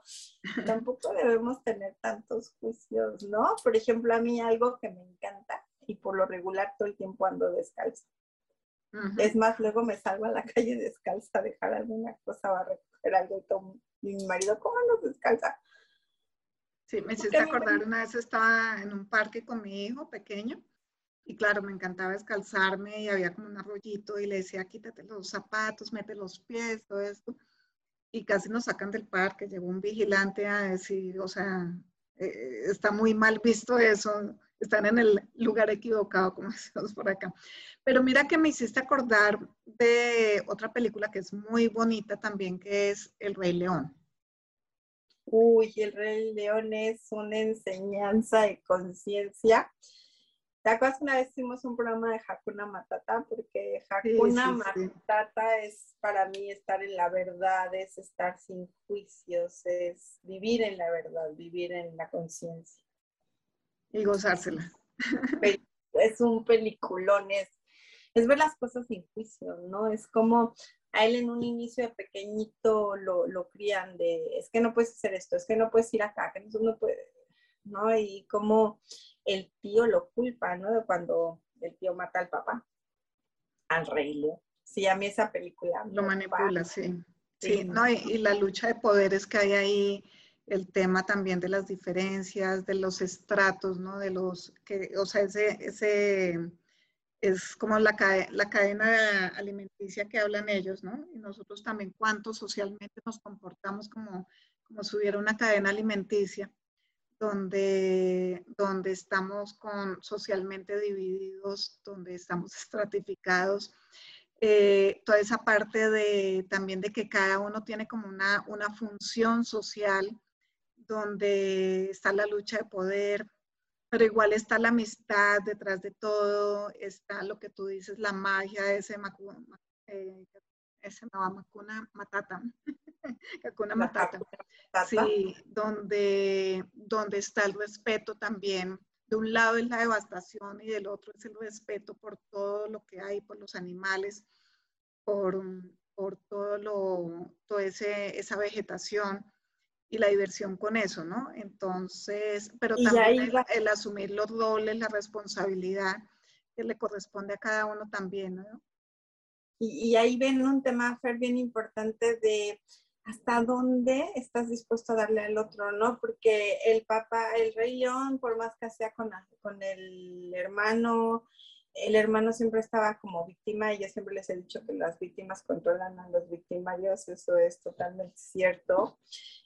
tampoco debemos tener tantos juicios, ¿no? Por ejemplo, a mí algo que me encanta y por lo regular todo el tiempo ando descalzo. Es más, luego me salgo a la calle descalza a dejar alguna cosa o a recoger algo y, todo, mi marido, ¿cómo andas descalza? Sí, me hiciste acordar, una vez estaba en un parque con mi hijo pequeño y claro, me encantaba descalzarme y había como un arroyito y le decía, quítate los zapatos, mete los pies, todo esto. Y casi nos sacan del parque. Llegó un vigilante a decir, o sea, eh, está muy mal visto eso, están en el lugar equivocado, como decimos por acá. Pero mira que me hiciste acordar de otra película que es muy bonita también, que es El Rey León. Uy, El Rey León es una enseñanza de conciencia ¿Te acuerdas una vez hicimos un programa de Hakuna Matata? Porque Hakuna Matata es para mí estar en la verdad, es estar sin juicios, es vivir en la verdad, vivir en la conciencia. Y gozársela. Es un peliculón, es, ver las cosas sin juicio, ¿no? Es como a él en un inicio de pequeñito lo, lo crían de, es que no puedes hacer esto, es que no puedes ir acá, que no, no puede, ¿no? Y como el tío lo culpa, ¿no? De cuando el tío mata al papá, al rey Sí, a mí esa película. Lo manipula, sí. Sí, no, y, la lucha de poderes que hay ahí, el tema también de las diferencias, de los estratos, ¿no? De los, que, o sea, ese, ese es como la, la cadena alimenticia que hablan ellos, ¿no? Y nosotros también cuánto socialmente nos comportamos como, como si hubiera una cadena alimenticia donde, donde estamos con, socialmente divididos, donde estamos estratificados. Eh, toda esa parte de también de que cada uno tiene como una, una función social, donde está la lucha de poder, pero igual está la amistad detrás de todo, está lo que tú dices, la magia ese, eh, ese no, Macuna Matata, Hakuna Matata. Sí, donde, donde está el respeto también. De un lado es la devastación y del otro es el respeto por todo lo que hay, por los animales, por, por todo lo, toda ese, esa vegetación y la diversión con eso, ¿no? Entonces, pero también el, el, asumir los roles, la responsabilidad que le corresponde a cada uno también, ¿no? Y, y ahí ven un tema, Fer, bien importante de hasta dónde estás dispuesto a darle al otro, ¿no? Porque el papá, el rey león, por más que sea con, con el hermano, el hermano siempre estaba como víctima y yo siempre les he dicho que las víctimas controlan a los victimarios, eso es totalmente cierto.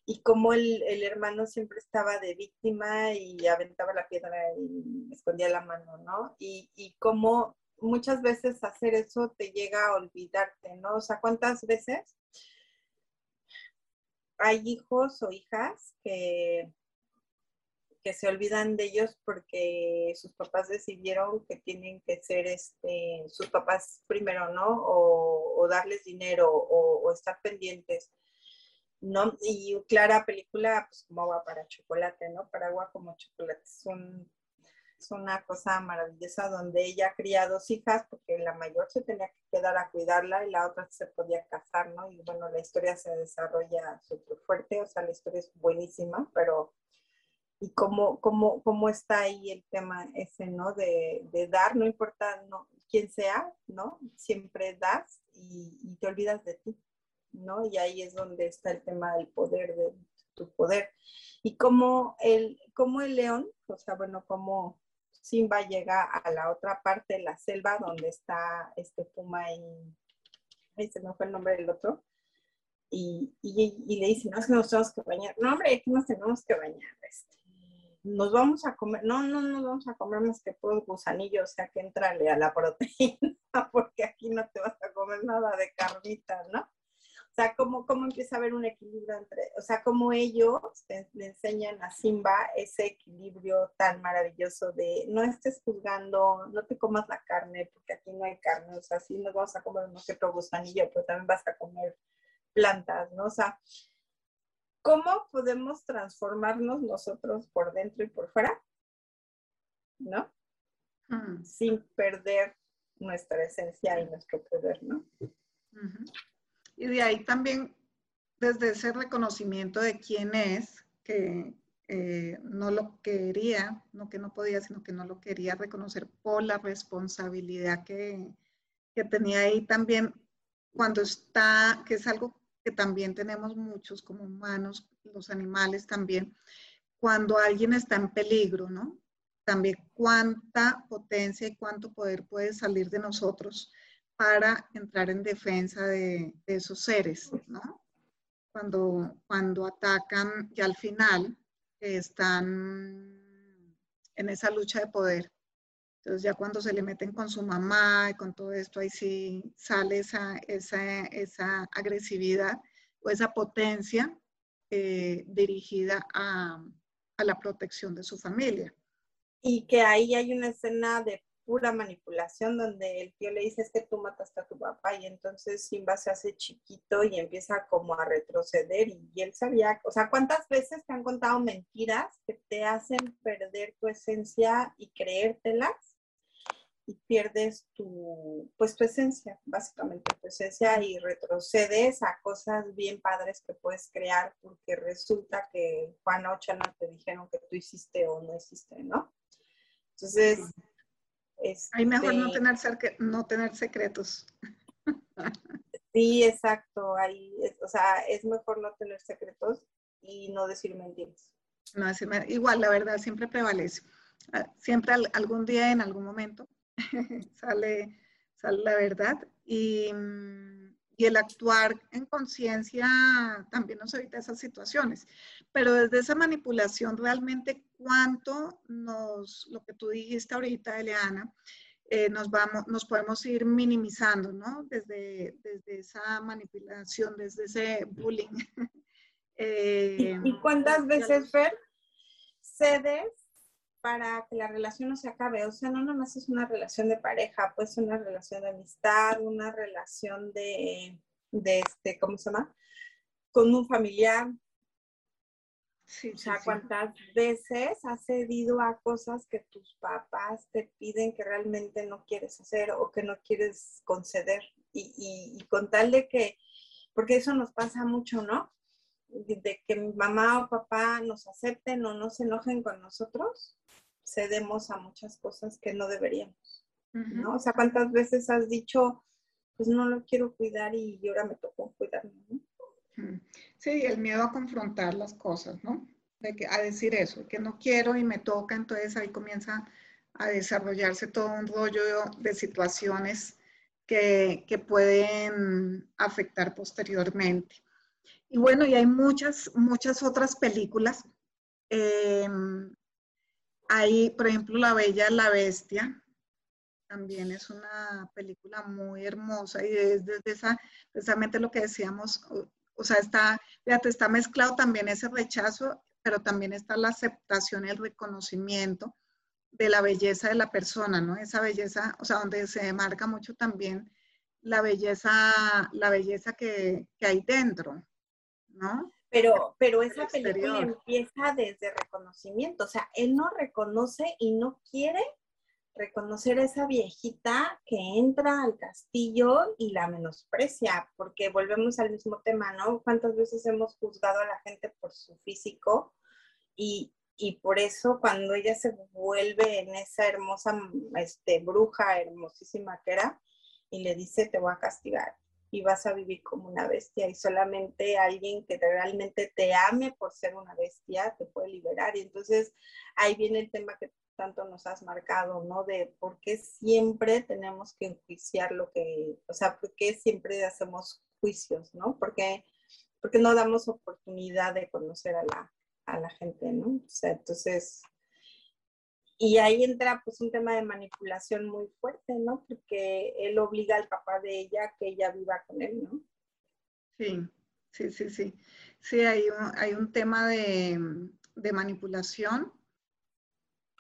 Y como el, el hermano siempre estaba de víctima y aventaba la piedra y escondía la mano, ¿no? Y, y como muchas veces hacer eso te llega a olvidarte, ¿no? O sea, ¿cuántas veces hay hijos o hijas que que se olvidan de ellos porque sus papás decidieron que tienen que ser este, sus papás primero, ¿no? O, darles dinero o, estar pendientes, ¿no? Y clara película, pues como agua para chocolate, ¿no? Para agua como chocolate. Es, es una cosa maravillosa donde ella cría dos hijas porque la mayor se tenía que quedar a cuidarla y la otra se podía casar, ¿no? Y bueno, la historia se desarrolla súper fuerte, o sea, la historia es buenísima, pero y cómo, cómo, cómo está ahí el tema ese, ¿no? De, dar, no importa quién sea, ¿no? Siempre das y, te olvidas de ti, ¿no? Y ahí es donde está el tema del poder, de tu poder. Y cómo el, cómo el león, o sea, bueno, cómo Simba llega a la otra parte de la selva donde está este puma y, ahí se me fue el nombre del otro, y, y, le dice, no, es que nos tenemos que bañar. No, hombre, que nos tenemos que bañar. Este nos vamos a comer, no, no nos vamos a comer más que puros gusanillos, o sea que entrale a la proteína, porque aquí no te vas a comer nada de carnita, ¿no? O sea, cómo, cómo empieza a haber un equilibrio entre, o sea, cómo ellos le enseñan a Simba ese equilibrio tan maravilloso de no estés juzgando, no te comas la carne, porque aquí no hay carne, o sea, sí nos vamos a comer no sé, otro gusanillo, pero también vas a comer plantas, ¿no? O sea, ¿Cómo podemos transformarnos nosotros por dentro y por fuera? ¿No? Mm. Sin perder nuestra esencia y nuestro poder, ¿no? Y de ahí también, desde ese reconocimiento de quién es, que eh, no lo quería, no que no podía, sino que no lo quería reconocer por la responsabilidad que, que tenía ahí también cuando está, que es algo que también tenemos muchos como humanos, los animales también, cuando alguien está en peligro, ¿no? También cuánta potencia y cuánto poder puede salir de nosotros para entrar en defensa de, esos seres, ¿no? Cuando, cuando atacan y al final están en esa lucha de poder. Entonces ya cuando se le meten con su mamá y con todo esto, ahí sí sale esa, esa, esa agresividad o esa potencia eh, dirigida a, a, la protección de su familia. Y que ahí hay una escena de pura manipulación donde el tío le dice es que tú mataste a tu papá y entonces Simba se hace chiquito y empieza como a retroceder y, y él sabía, o sea, ¿cuántas veces te han contado mentiras que te hacen perder tu esencia y creértelas? y pierdes tu, pues tu esencia, básicamente tu esencia y retrocedes a cosas bien padres que puedes crear porque resulta que Juan o Chana te dijeron que tú hiciste o no hiciste, ¿no? Entonces, es Hay mejor no este tener, no tener secretos. Sí, exacto. Ahí, o sea, es mejor no tener secretos y no decir mentiras. No Igual, la verdad siempre prevalece. Ah, siempre algún día, en algún momento, sale, sale la verdad. Y, y el actuar en conciencia también nos evita esas situaciones. Pero desde esa manipulación, realmente cuánto nos, lo que tú dijiste ahorita, Eliana, eh, nos, vamos, nos podemos ir minimizando, ¿no? Desde, desde esa manipulación, desde ese bullying. Eh, ¿Y, cuántas veces, Fer, cedes para que la relación no se acabe. O sea, no nomás es una relación de pareja, pues una relación de amistad, una relación de, de este, ¿cómo se llama? Con un familiar. Sí, o sea, ¿cuántas veces has cedido a cosas que tus papás te piden que realmente no quieres hacer o que no quieres conceder? Y, y, y con tal de que, porque eso nos pasa mucho, ¿no? de que mamá o papá nos acepten o no se enojen con nosotros, cedemos a muchas cosas que no deberíamos. ¿no? O sea, ¿cuántas veces has dicho, pues no lo quiero cuidar y ahora me tocó cuidarlo? Sí, el miedo a confrontar las cosas, ¿no? De que, a decir eso, que no quiero y me toca, entonces ahí comienza a desarrollarse todo un rollo de situaciones que, que pueden afectar posteriormente. Y bueno, y hay muchas, muchas otras películas. Em, hay, por ejemplo, La Bella la Bestia. También es una película muy hermosa y es desde esa, precisamente lo que decíamos, o, sea, está, fíjate, está mezclado también ese rechazo, pero también está la aceptación el reconocimiento de la belleza de la persona, ¿no? Esa belleza, o sea, donde se marca mucho también la belleza, la belleza que, que hay dentro, ¿no? Pero, pero esa película empieza desde reconocimiento, o sea, él no reconoce y no quiere reconocer a esa viejita que entra al castillo y la menosprecia, porque volvemos al mismo tema, ¿no? ¿Cuántas veces hemos juzgado a la gente por su físico? Y, y por eso cuando ella se vuelve en esa hermosa este, bruja hermosísima que era, y le dice, te voy a castigar y vas a vivir como una bestia y solamente alguien que realmente te ame por ser una bestia te puede liberar. Y entonces ahí viene el tema que tanto nos has marcado, ¿no? De por qué siempre tenemos que enjuiciar lo que, o sea, por qué siempre hacemos juicios, ¿no? Porque, porque no damos oportunidad de conocer a la, a la gente, ¿no? O sea, entonces y ahí entra pues un tema de manipulación muy fuerte, ¿no? Porque él obliga al papá de ella que ella viva con él, ¿no? Sí, sí, sí, sí. Sí, hay un, hay un tema de, manipulación,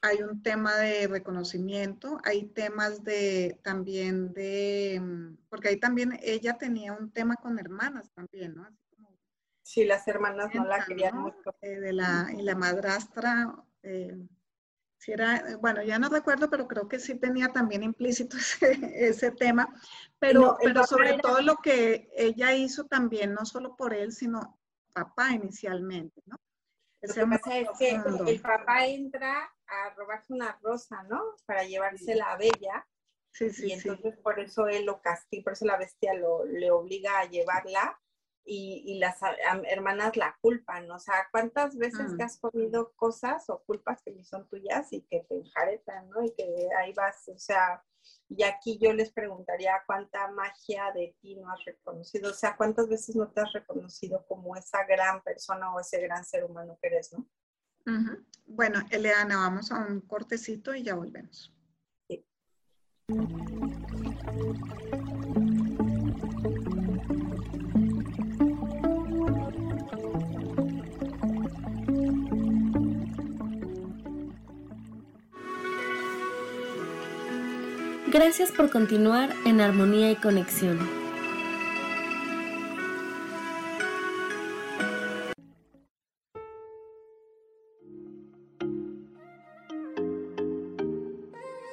hay un tema de reconocimiento, hay temas de también de, porque ahí también ella tenía un tema con hermanas también, ¿no? sí, las hermanas no la querían mucho. Eh, de la, y la madrastra, eh, si era, eh, bueno, ya no recuerdo, pero creo que sí tenía también implícito ese, tema, pero, pero sobre todo lo que ella hizo también, no solo por él, sino papá inicialmente, ¿no? Lo que pasa es que el papá entra a robarse una rosa, ¿no? Para llevársela a Bella. Sí, sí, y entonces por eso él lo castiga, por eso la bestia lo, le obliga a llevarla y, las hermanas la culpan, o sea, ¿cuántas veces mm. has comido cosas o culpas que ni son tuyas y que te enjaretan, ¿no? Y que ahí vas, o sea, y aquí yo les preguntaría cuánta magia de ti no has reconocido, o sea, cuántas veces no te has reconocido como esa gran persona o ese gran ser humano que eres, ¿no? Bueno, Eleana, vamos a un cortecito y ya volvemos. Gracias por continuar en armonía y conexión.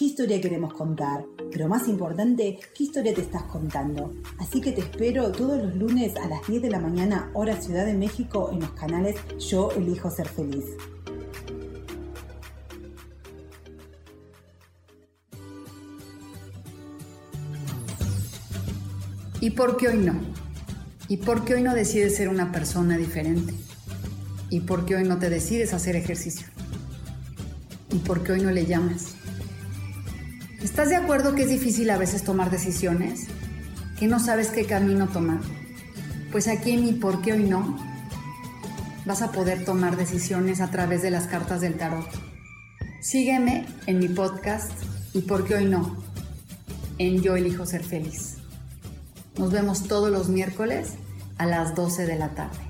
qué historia queremos contar. Pero más importante, qué historia te estás contando. Así que te espero todos los lunes a las 10 de la mañana, hora Ciudad de México, en los canales Yo Elijo Ser Feliz. ¿Y por qué hoy no? ¿Y por qué hoy no decides ser una persona diferente? ¿Y por qué hoy no te decides hacer ejercicio? ¿Y por qué hoy no le llamas? ¿Estás de acuerdo que es difícil a veces tomar decisiones? ¿Que no sabes qué camino tomar? Pues aquí en mi por qué hoy no vas a poder tomar decisiones a través de las cartas del tarot. Sígueme en mi podcast y por qué hoy no en Yo elijo ser feliz. Nos vemos todos los miércoles a las 12 de la tarde.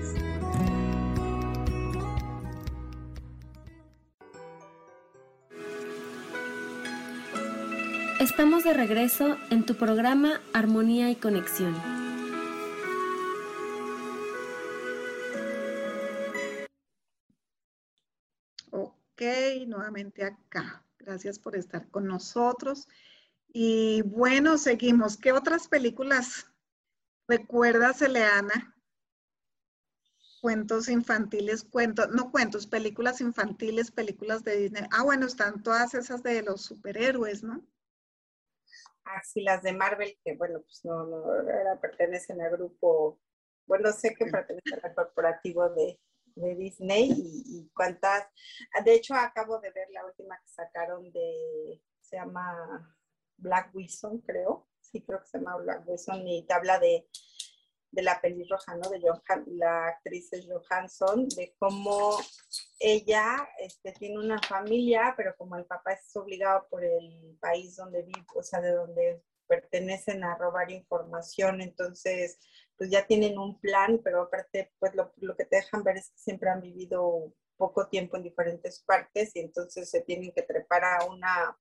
Estamos de regreso en tu programa Armonía y Conexión. Ok, nuevamente acá. Gracias por estar con nosotros. Y bueno, seguimos. ¿Qué otras películas recuerdas, Eleana? Cuentos infantiles, cuentos, no cuentos, películas infantiles, películas de Disney. Ah, bueno, están todas esas de los superhéroes, ¿no? Así las de Marvel, que bueno, pues no, no, pertenecen al grupo, bueno, sé que pertenecen al corporativo de, de Disney y, cuántas, de hecho acabo de ver la última que sacaron de, se llama Black Wilson, creo, sí creo que se llama Black Wilson y te habla de, de la pelirroja, ¿no? De Johan, la actriz Johansson, de cómo ella este, tiene una familia, pero como el papá es obligado por el país donde vive, o sea, de donde pertenecen a robar información, entonces pues ya tienen un plan, pero aparte pues lo, que te dejan ver es que siempre han vivido poco tiempo en diferentes partes y entonces se tienen que trepar a una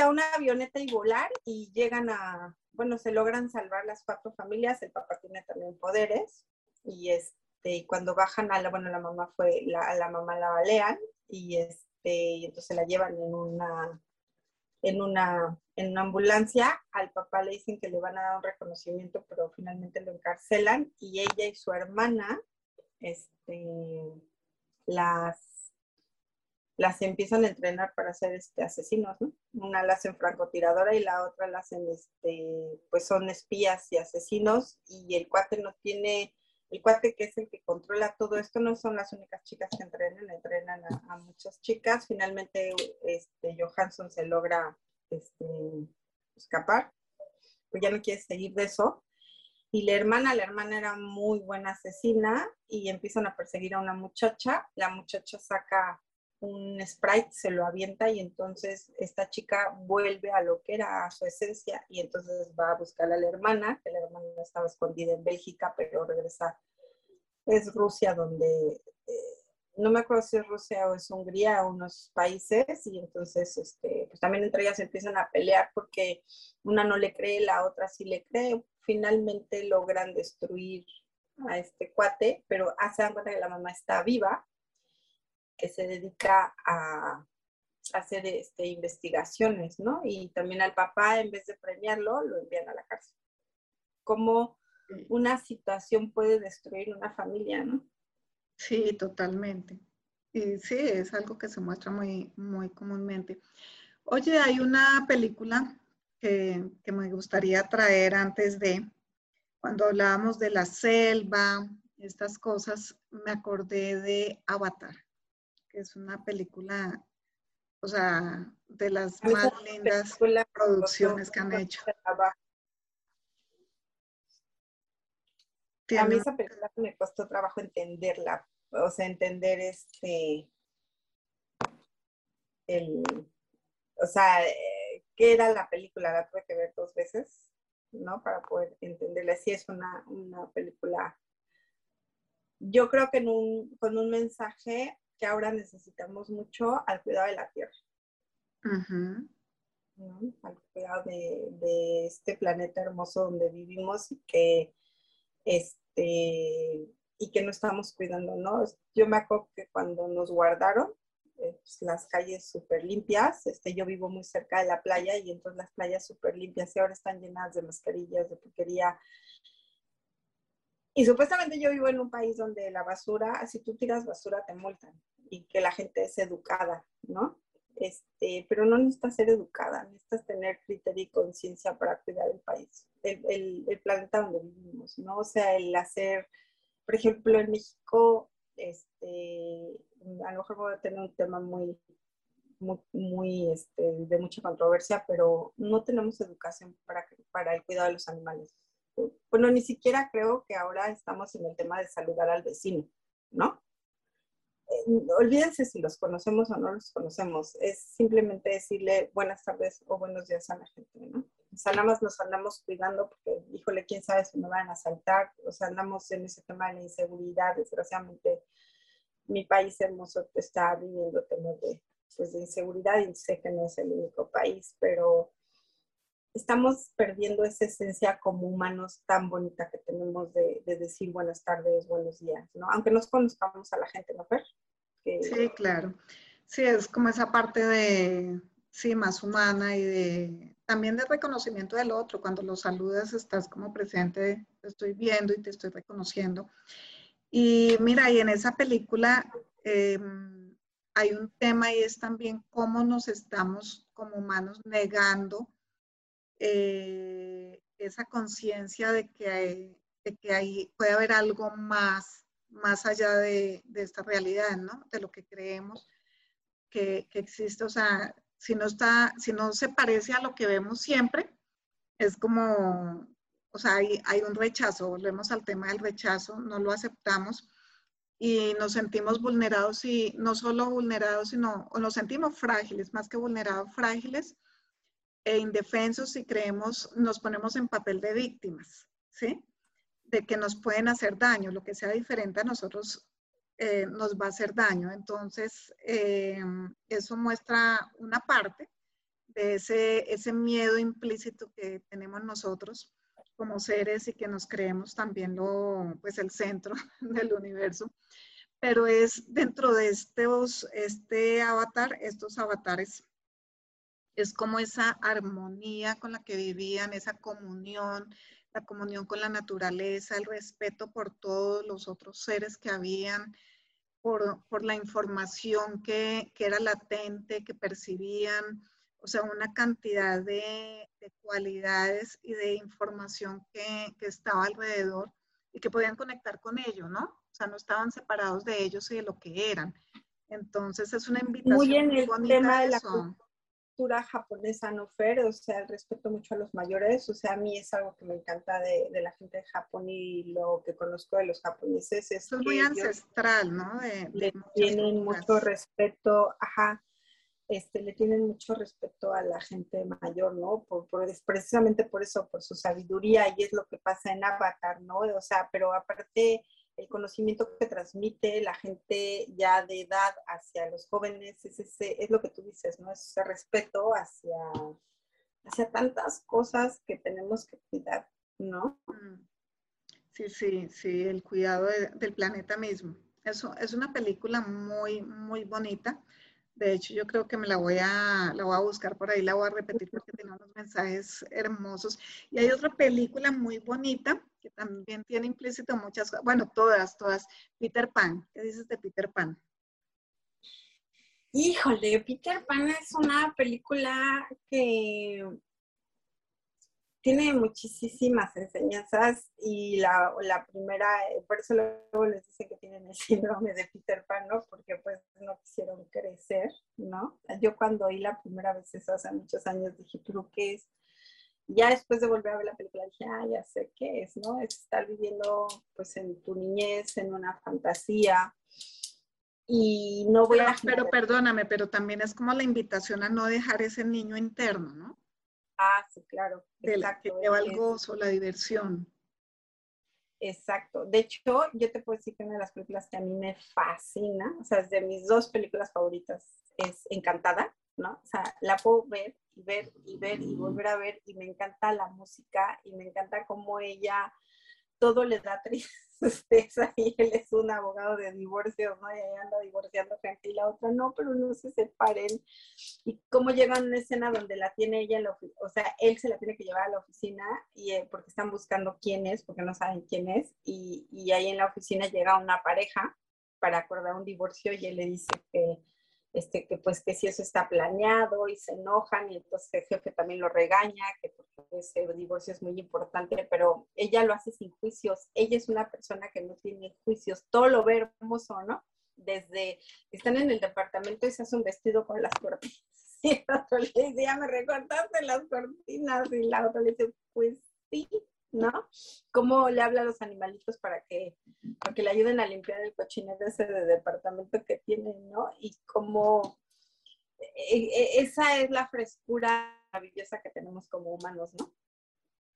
a una avioneta y volar y llegan a, bueno, se logran salvar las cuatro familias, el papá tiene también poderes y este, y cuando bajan a la, bueno, la mamá fue, la, la mamá la balean y este, y entonces la llevan en una, en una, en una ambulancia, al papá le dicen que le van a dar un reconocimiento, pero finalmente lo encarcelan y ella y su hermana, este, las las empiezan a entrenar para ser este, asesinos, ¿no? Una la hacen francotiradora y la otra la hacen, este, pues son espías y asesinos y el cuate no tiene, el cuate que es el que controla todo esto no son las únicas chicas que entrenan, entrenan a, muchas chicas. Finalmente, este, Johansson se logra este, escapar, pues ya no quiere seguir de eso. Y la hermana, la hermana era muy buena asesina y empiezan a perseguir a una muchacha. La muchacha saca un sprite, se lo avienta y entonces esta chica vuelve a lo que era su esencia y entonces va a buscar a la hermana, que la hermana estaba escondida en Bélgica, pero regresa, es Rusia donde, eh, no me acuerdo si es Rusia o es Hungría, unos países, y entonces este, pues también entre ellas empiezan a pelear porque una no le cree, la otra sí le cree, finalmente logran destruir a este cuate, pero hace cuenta que la mamá está viva que se dedica a hacer este, investigaciones, ¿no? Y también al papá, en vez de premiarlo, lo envían a la cárcel. Cómo una situación puede destruir una familia, ¿no? Sí, totalmente. Y sí, es algo que se muestra muy, muy comúnmente. Oye, hay una película que, que me gustaría traer antes de, cuando hablábamos de la selva, estas cosas, me acordé de Avatar es una película, o sea, de las más lindas producciones que han hecho. A mí esa película me costó trabajo entenderla, o sea, entender este, el, o sea, qué era la película, la tuve que ver dos veces, ¿no? Para poder entenderla. Sí es una, una película, yo creo que en un, con un mensaje que ahora necesitamos mucho al cuidado de la tierra. Al cuidado de, este planeta hermoso donde vivimos y que, este, y que no estamos cuidando, ¿no? Yo me acuerdo que cuando nos guardaron, eh, pues, las calles súper limpias, este, yo vivo muy cerca de la playa y entonces las playas súper limpias y ahora están llenas de mascarillas, de porquería, y supuestamente yo vivo en un país donde la basura, si tú tiras basura, te multan y que la gente es educada, ¿no? Este, pero no necesitas ser educada, necesitas tener criterio y conciencia para cuidar el país, el, el, planeta donde vivimos, ¿no? O sea, el hacer, por ejemplo, en México, este, a lo mejor voy a tener un tema muy, muy, muy este, de mucha controversia, pero no tenemos educación para, para el cuidado de los animales bueno, ni siquiera creo que ahora estamos en el tema de saludar al vecino, ¿no? olvídense si los conocemos o no los conocemos, es simplemente decirle buenas tardes o buenos días a la gente, ¿no? O sea, nada más nos andamos cuidando porque, híjole, quién sabe si me van a asaltar, o sea, andamos en ese tema de la inseguridad, desgraciadamente mi país hermoso está viviendo temas de, pues, de inseguridad y sé que no es el único país, pero estamos perdiendo esa esencia como humanos tan bonita que tenemos de, decir buenas tardes, buenos días, ¿no? Aunque nos conozcamos a la gente, ¿no, Fer? Sí, claro. Sí, es como esa parte de, sí, más humana y de, también de reconocimiento del otro. Cuando lo saludas estás como presente, te estoy viendo y te estoy reconociendo. Y mira, y en esa película em, hay un tema y es también cómo nos estamos como humanos negando eh, esa conciencia de que, hay, de que hay, puede haber algo más, más allá de, de, esta realidad, ¿no? De lo que creemos que, que, existe. O sea, si no, está, si no se parece a lo que vemos siempre, es como, o sea, hay, hay un rechazo, volvemos al tema del rechazo, no lo aceptamos y nos sentimos vulnerados y no solo vulnerados, sino, o nos sentimos frágiles, más que vulnerados, frágiles e indefensos y creemos, nos ponemos en papel de víctimas, ¿sí? De que nos pueden hacer daño, lo que sea diferente a nosotros eh, nos va a hacer daño. Entonces, eh, eso muestra una parte de ese, ese miedo implícito que tenemos nosotros como seres y que nos creemos también lo, pues el centro del universo. Pero es dentro de estos, este avatar, estos avatares es como esa armonía con la que vivían, esa comunión, la comunión con la naturaleza, el respeto por todos los otros seres que habían, por, la información que, era latente, que percibían, o sea, una cantidad de, cualidades y de información que, estaba alrededor y que podían conectar con ello, ¿no? O sea, no estaban separados de ellos y de lo que eran. Entonces es una invitación. Muy en el tema de la cultura japonesa, ¿no, Fer? O sea, el respeto mucho a los mayores. O sea, a mí es algo que me encanta de, la gente de Japón y lo que conozco de los japoneses. Es, es muy ancestral, ¿no? le tienen mucho respeto, ajá. Este, le tienen mucho respeto a la gente mayor, ¿no? Por, por, precisamente por eso, por su sabiduría, y es lo que pasa en Avatar, ¿no? O sea, pero aparte, el conocimiento que transmite la gente ya de edad hacia los jóvenes, es, ese, es lo que tú dices, ¿no? Es ese respeto hacia, hacia tantas cosas que tenemos que cuidar, ¿no? Mm. Sí, sí, sí, el cuidado del planeta mismo. Eso es una película muy, muy bonita. De hecho, yo creo que me la voy a, la voy a buscar por ahí, la voy a repetir porque tiene unos mensajes hermosos. Y hay otra película muy bonita que también tiene implícito muchas, bueno, todas, todas. Peter Pan, ¿qué dices de Peter Pan? Híjole, Peter Pan es una película que tiene muchísimas enseñanzas y la, la, primera, por eso luego les dicen que tienen el síndrome de Peter Pan, ¿no? Porque pues no quisieron crecer, ¿no? Yo cuando oí la primera vez eso hace muchos años dije, pero ¿qué es? Ya después de volver a ver la película dije, ah, ya sé qué es, ¿no? Es estar viviendo pues en tu niñez, en una fantasía. Y no voy a... Pero perdóname, pero también es como la invitación a no dejar ese niño interno, ¿no? Ah, sí, claro. Exacto. que lleva el gozo, la diversión. Exacto. De hecho, yo te puedo decir que una de las películas que a mí me fascina, o sea, es de mis dos películas favoritas, es Encantada, ¿no? O sea, la puedo ver y ver y ver y volver a ver y me encanta la música y me encanta cómo ella todo le da tristeza y él es un abogado de divorcio, ¿no? Y ahí anda divorciando gente y la otra no, pero no se separen. Y cómo llega a una escena donde la tiene ella, o sea, él se la tiene que llevar a la oficina y, eh, porque están buscando quién es, porque no saben quién es, y, y ahí en la oficina llega una pareja para acordar un divorcio y él le dice que este, que pues que si eso está planeado y se enojan y entonces el jefe también lo regaña, que porque ese divorcio es muy importante, pero ella lo hace sin juicios, ella es una persona que no tiene juicios, todo lo ve hermoso, ¿no? Desde están en el departamento y se hace un vestido con las cortinas. Y el otro le dice, ya me recortaste las cortinas y la otra le dice, pues sí, ¿no? Cómo le habla a los animalitos para que, para que le ayuden a limpiar el cochinero ese de departamento que tienen, ¿no? Y cómo e, e, esa es la frescura maravillosa que tenemos como humanos, ¿no?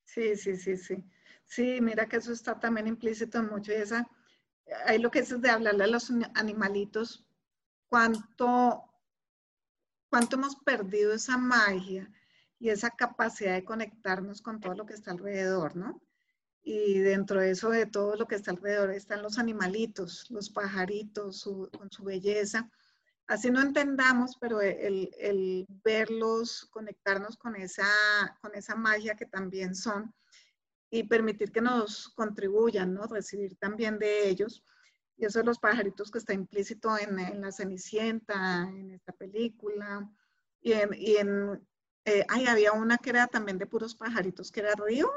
Sí, sí, sí, sí. Sí, mira que eso está también implícito en mucho y esa, ahí lo que es de hablarle a los animalitos, cuánto, cuánto hemos perdido esa magia y esa capacidad de conectarnos con todo lo que está alrededor, ¿no? Y dentro de eso, de todo lo que está alrededor, están los animalitos, los pajaritos, con su belleza. Así no entendamos, pero el, el, verlos, conectarnos con esa, con esa magia que también son y permitir que nos contribuyan, ¿no? Recibir también de ellos. Y eso de los pajaritos que está implícito en, en La Cenicienta, en esta película, y en, y en eh, ay, había una que era también de puros pajaritos, que era Río,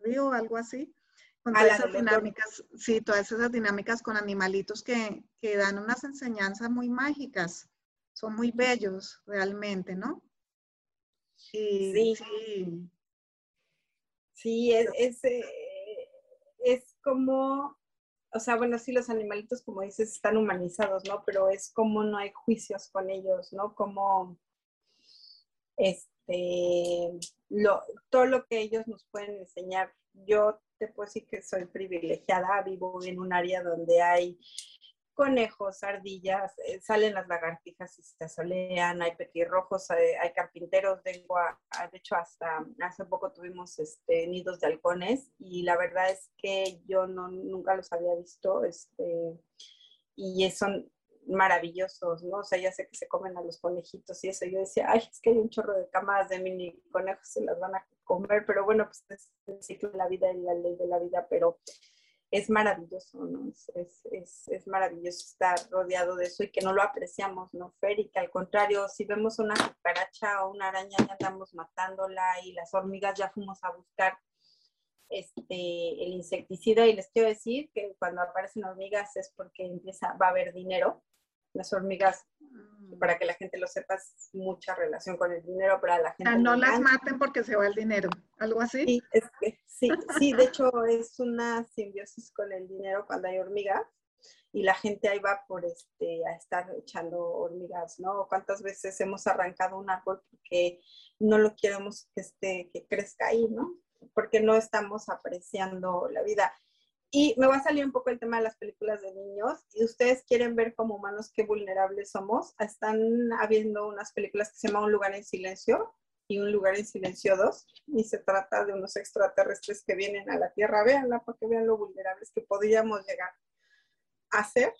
Río, algo así. Con todas esas dinámicas, sí, todas esas dinámicas con animalitos que, que, dan unas enseñanzas muy mágicas. Son muy bellos realmente, ¿no? sí. Sí, sí es, es, eh, es como o sea, bueno, sí, los animalitos, como dices, están humanizados, ¿no? Pero es como no hay juicios con ellos, ¿no? Como este, lo, todo lo que ellos nos pueden enseñar. Yo te puedo decir que soy privilegiada, vivo en un área donde hay conejos, ardillas, eh, salen las lagartijas y se asolean, hay petirrojos, hay, hay carpinteros, a, de hecho hasta hace poco tuvimos este, nidos de halcones y la verdad es que yo no, nunca los había visto este, y son maravillosos, ¿no? O sea, ya sé que se comen a los conejitos y eso. Yo decía, ay, es que hay un chorro de camadas de mini conejos, se las van a comer, pero bueno, pues es el ciclo de la vida y la ley de la vida, pero es maravilloso, ¿no? Es, es, es, maravilloso estar rodeado de eso y que no lo apreciamos, ¿no, Fer? Y que al contrario, si vemos una cucaracha o una araña, ya andamos matándola y las hormigas ya fuimos a buscar este, el insecticida y les quiero decir que cuando aparecen hormigas es porque empieza, va a haber dinero las hormigas, mm. para que la gente lo sepa, es mucha relación con el dinero, para la gente. no las maten porque se va el dinero, algo así. Sí, es que, sí, sí, de hecho es una simbiosis con el dinero cuando hay hormigas y la gente ahí va por este, a estar echando hormigas, ¿no? ¿Cuántas veces hemos arrancado un árbol porque no lo queremos que, esté, que crezca ahí, ¿no? Porque no estamos apreciando la vida. Y me va a salir un poco el tema de las películas de niños. Y ustedes quieren ver como humanos qué vulnerables somos. Están habiendo unas películas que se llaman Un lugar en silencio y Un lugar en silencio 2. Y se trata de unos extraterrestres que vienen a la Tierra. Véanla para que vean lo vulnerables que podríamos llegar a ser.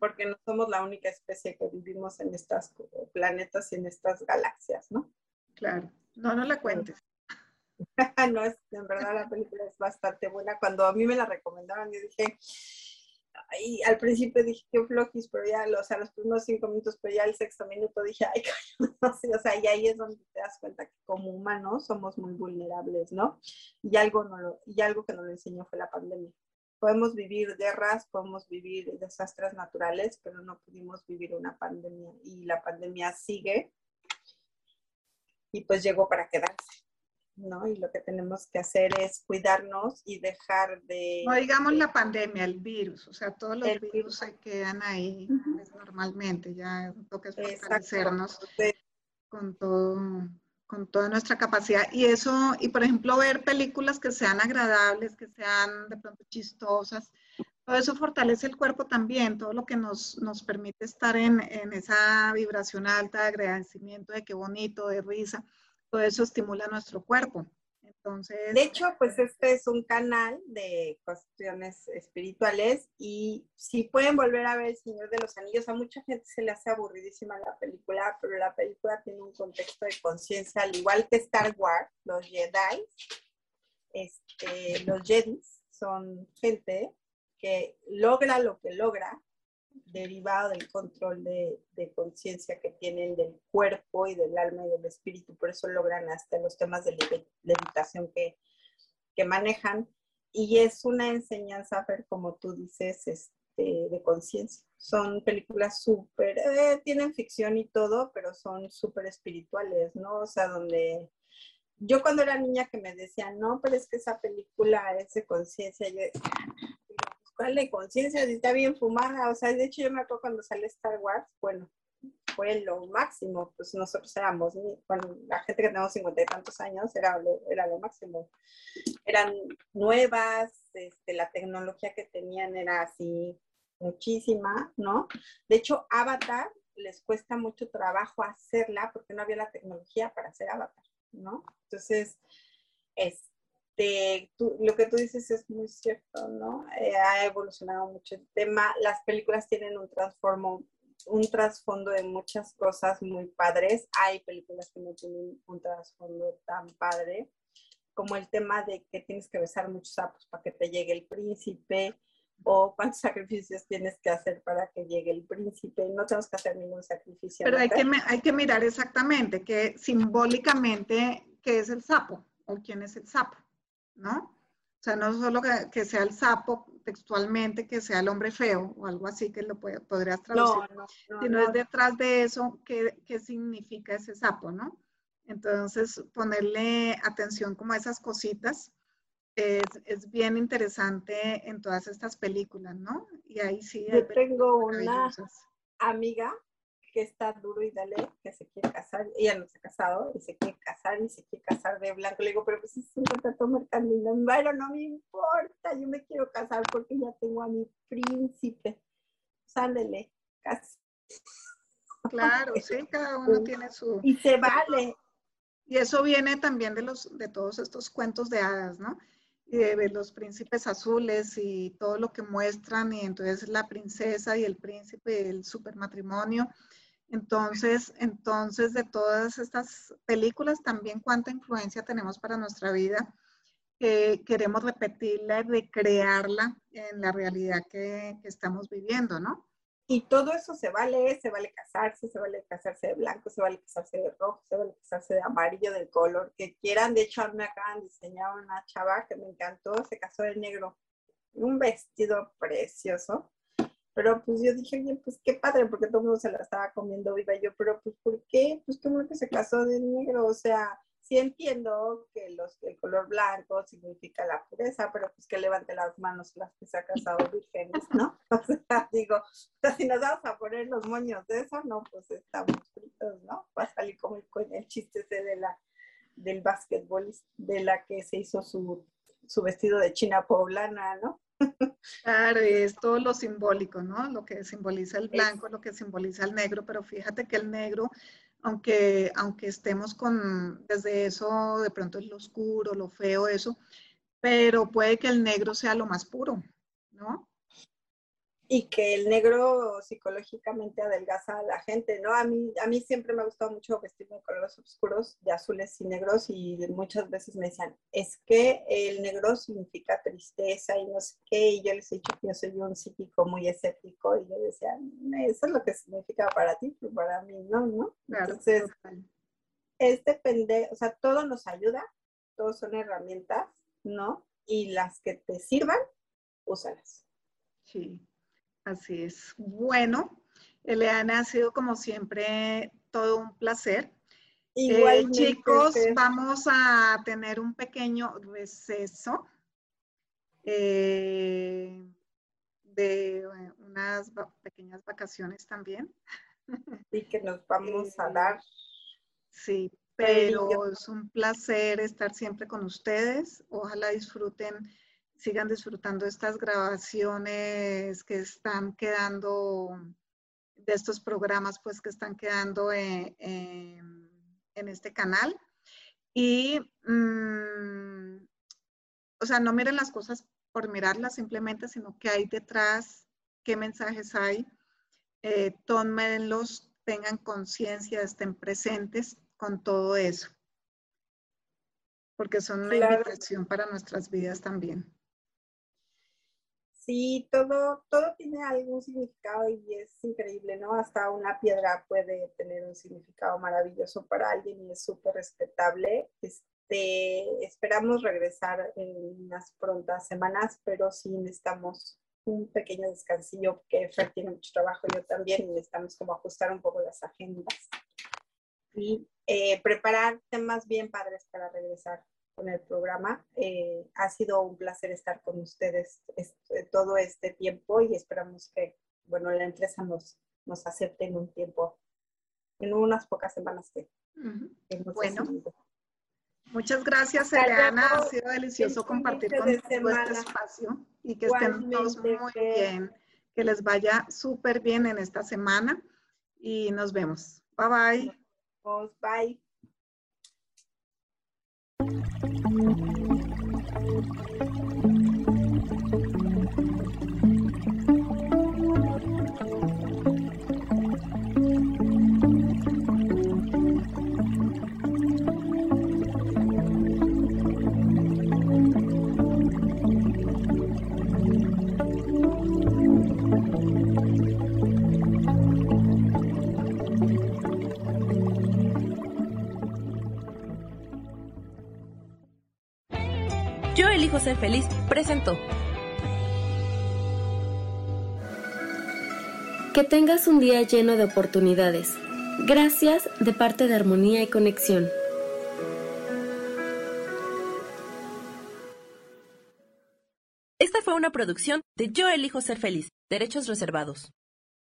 Porque no somos la única especie que vivimos en estos planetas y en estas galaxias, ¿no? Claro. No, no la cuentes. no, es, en verdad la película es bastante buena. Cuando a mí me la recomendaron, yo dije, y al principio dije que flojis, pero ya, o sea, los primeros cinco minutos, pero ya el sexto minuto dije, ay, o sea, y ahí es donde te das cuenta que como humanos somos muy vulnerables, ¿no? Y algo, no y algo que nos lo enseñó fue la pandemia. Podemos vivir guerras, podemos vivir desastres naturales, pero no pudimos vivir una pandemia y la pandemia sigue y pues llegó para quedarse. ¿No? Y lo que tenemos que hacer es cuidarnos y dejar de... No digamos la pandemia, el virus, o sea, todos los virus, se quedan ahí pues, normalmente, ya toca fortalecernos con todo con toda nuestra capacidad. Y eso, y por ejemplo ver películas que sean agradables, que sean de pronto chistosas, todo eso fortalece el cuerpo también, todo lo que nos, nos permite estar en, en esa vibración alta de agradecimiento, de qué bonito, de risa todo eso estimula nuestro cuerpo. Entonces, de hecho, pues este es un canal de cuestiones espirituales y si pueden volver a ver El Señor de los Anillos, a mucha gente se le hace aburridísima la película, pero la película tiene un contexto de conciencia, al igual que Star Wars, los Jedi, este, los Jedi son gente que logra lo que logra derivado del control de, conciencia que tienen del cuerpo y del alma y del espíritu, por eso logran hasta los temas de levitación que, que manejan. Y es una enseñanza, ver como tú dices, este, de conciencia. Son películas súper, eh, tienen ficción y todo, pero son súper espirituales, ¿no? O sea, donde yo cuando era niña que me decían, no, pero es que esa película es de conciencia, yo ¿cuál de conciencia? Está bien fumada, o sea, de hecho yo me acuerdo cuando sale Star Wars, bueno, fue lo máximo, pues nosotros éramos, la gente que tenemos cincuenta y tantos años era lo, era lo máximo. Eran nuevas, este, la tecnología que tenían era así muchísima, ¿no? De hecho, Avatar les cuesta mucho trabajo hacerla porque no había la tecnología para hacer Avatar, ¿no? Entonces, este, lo que tú dices es muy cierto, ¿no? Eh, ha evolucionado mucho el tema. Las películas tienen un transformo un trasfondo de muchas cosas muy padres. Hay películas que no tienen un trasfondo tan padre, como el tema de que tienes que besar muchos sapos para que te llegue el príncipe, o cuántos sacrificios tienes que hacer para que llegue el príncipe. No tenemos que hacer ningún sacrificio. Pero hay que, hay que mirar exactamente que simbólicamente qué es el sapo o quién es el sapo, ¿no? O sea, no solo que, sea el sapo textualmente, que sea el hombre feo o algo así que lo podrías traducir, no, no, sino es detrás de eso qué, qué significa ese sapo, ¿no? Entonces, ponerle atención como a esas cositas es, es, bien interesante en todas estas películas, ¿no? Y ahí sí. Yo tengo una amiga que está duro y dale, que se quiere casar, ella no se ha casado, y se quiere casar y se quiere casar de blanco. Le digo, pero pues es un contrato mercantil, no me importa, yo me quiero casar porque ya tengo a mi príncipe. Sándele, casi. Claro, sí, cada uno tiene su... Y se vale. Y eso viene también de, los, de todos estos cuentos de hadas, ¿no? Y de los príncipes azules y todo lo que muestran, y entonces la princesa y el príncipe, el super matrimonio, entonces, entonces, de todas estas películas, también cuánta influencia tenemos para nuestra vida. queremos repetirla y recrearla en la realidad que, estamos viviendo, ¿no? Y todo eso se vale, se vale casarse, se vale casarse de blanco, se vale casarse de rojo, se vale casarse de amarillo, del color que quieran. De hecho, me acaban de diseñar una chava que me encantó, se casó de negro. Un vestido precioso pero pues yo dije, oye, pues qué padre, porque todo el mundo se la estaba comiendo viva. yo, pero pues ¿por qué? Pues qué bueno que se casó de negro. O sea, sí entiendo que los, el color blanco significa la pureza, pero pues que levante las manos las que se ha casado vírgenes, ¿no? O sea, digo, si nos vamos a poner los moños de eso, no, pues estamos fritos, ¿no? Va a salir como el, el chiste ese de la, del básquetbol, de la que se hizo su, su vestido de china poblana, ¿no? Claro, es todo lo simbólico, ¿no? Lo que simboliza el blanco, lo que simboliza el negro, pero fíjate que el negro, aunque, aunque estemos con, desde eso, de pronto es lo oscuro, lo feo, eso, pero puede que el negro sea lo más puro, ¿no? Y que el negro psicológicamente adelgaza a la gente, ¿no? A mí, a mí siempre me ha gustado mucho vestirme de colores oscuros, de azules y negros, y muchas veces me decían, es que el negro significa tristeza y no sé qué, y yo les he dicho que yo soy un psíquico muy escéptico, y yo decía, eso es lo que significa para ti, pero para mí no, ¿no? Entonces, es depende, o sea, todo nos ayuda, todos son herramientas, ¿no? Y las que te sirvan, úsalas. Sí. Así es. Bueno, Eleana, ha sido como siempre todo un placer. Eh, chicos, vamos a tener un pequeño receso eh, de eh, unas pequeñas vacaciones también. Y que nos vamos a dar. Sí, pero es un placer estar siempre con ustedes. Ojalá disfruten sigan disfrutando estas grabaciones que están quedando, de estos programas pues que están quedando en, este canal. Y, mm, o sea, no miren las cosas por mirarlas simplemente, sino que hay detrás, qué mensajes hay, eh, tómenlos, tengan conciencia, estén presentes con todo eso, porque son una invitación para nuestras vidas también. Sí, todo, todo tiene algún significado y es increíble, ¿no? Hasta una piedra puede tener un significado maravilloso para alguien y es súper respetable. Este, esperamos regresar en unas prontas semanas, pero sí necesitamos un pequeño descansillo, porque Fer tiene mucho trabajo, yo también, y necesitamos como ajustar un poco las agendas. y eh, preparar temas bien padres para regresar con el programa. Eh, ha sido un placer estar con ustedes este, todo este tiempo y esperamos que, bueno, la empresa nos, nos acepte en un tiempo, en unas pocas semanas que, Bueno. Muchas gracias, Eliana. Ha sido delicioso compartir con este espacio y que estén todos muy bien. Que les vaya súper bien en esta semana y nos vemos. Bye bye. Bye. Thank you. Ser feliz presentó. Que tengas un día lleno de oportunidades. Gracias de parte de Armonía y Conexión. Esta fue una producción de Yo elijo ser feliz, derechos reservados.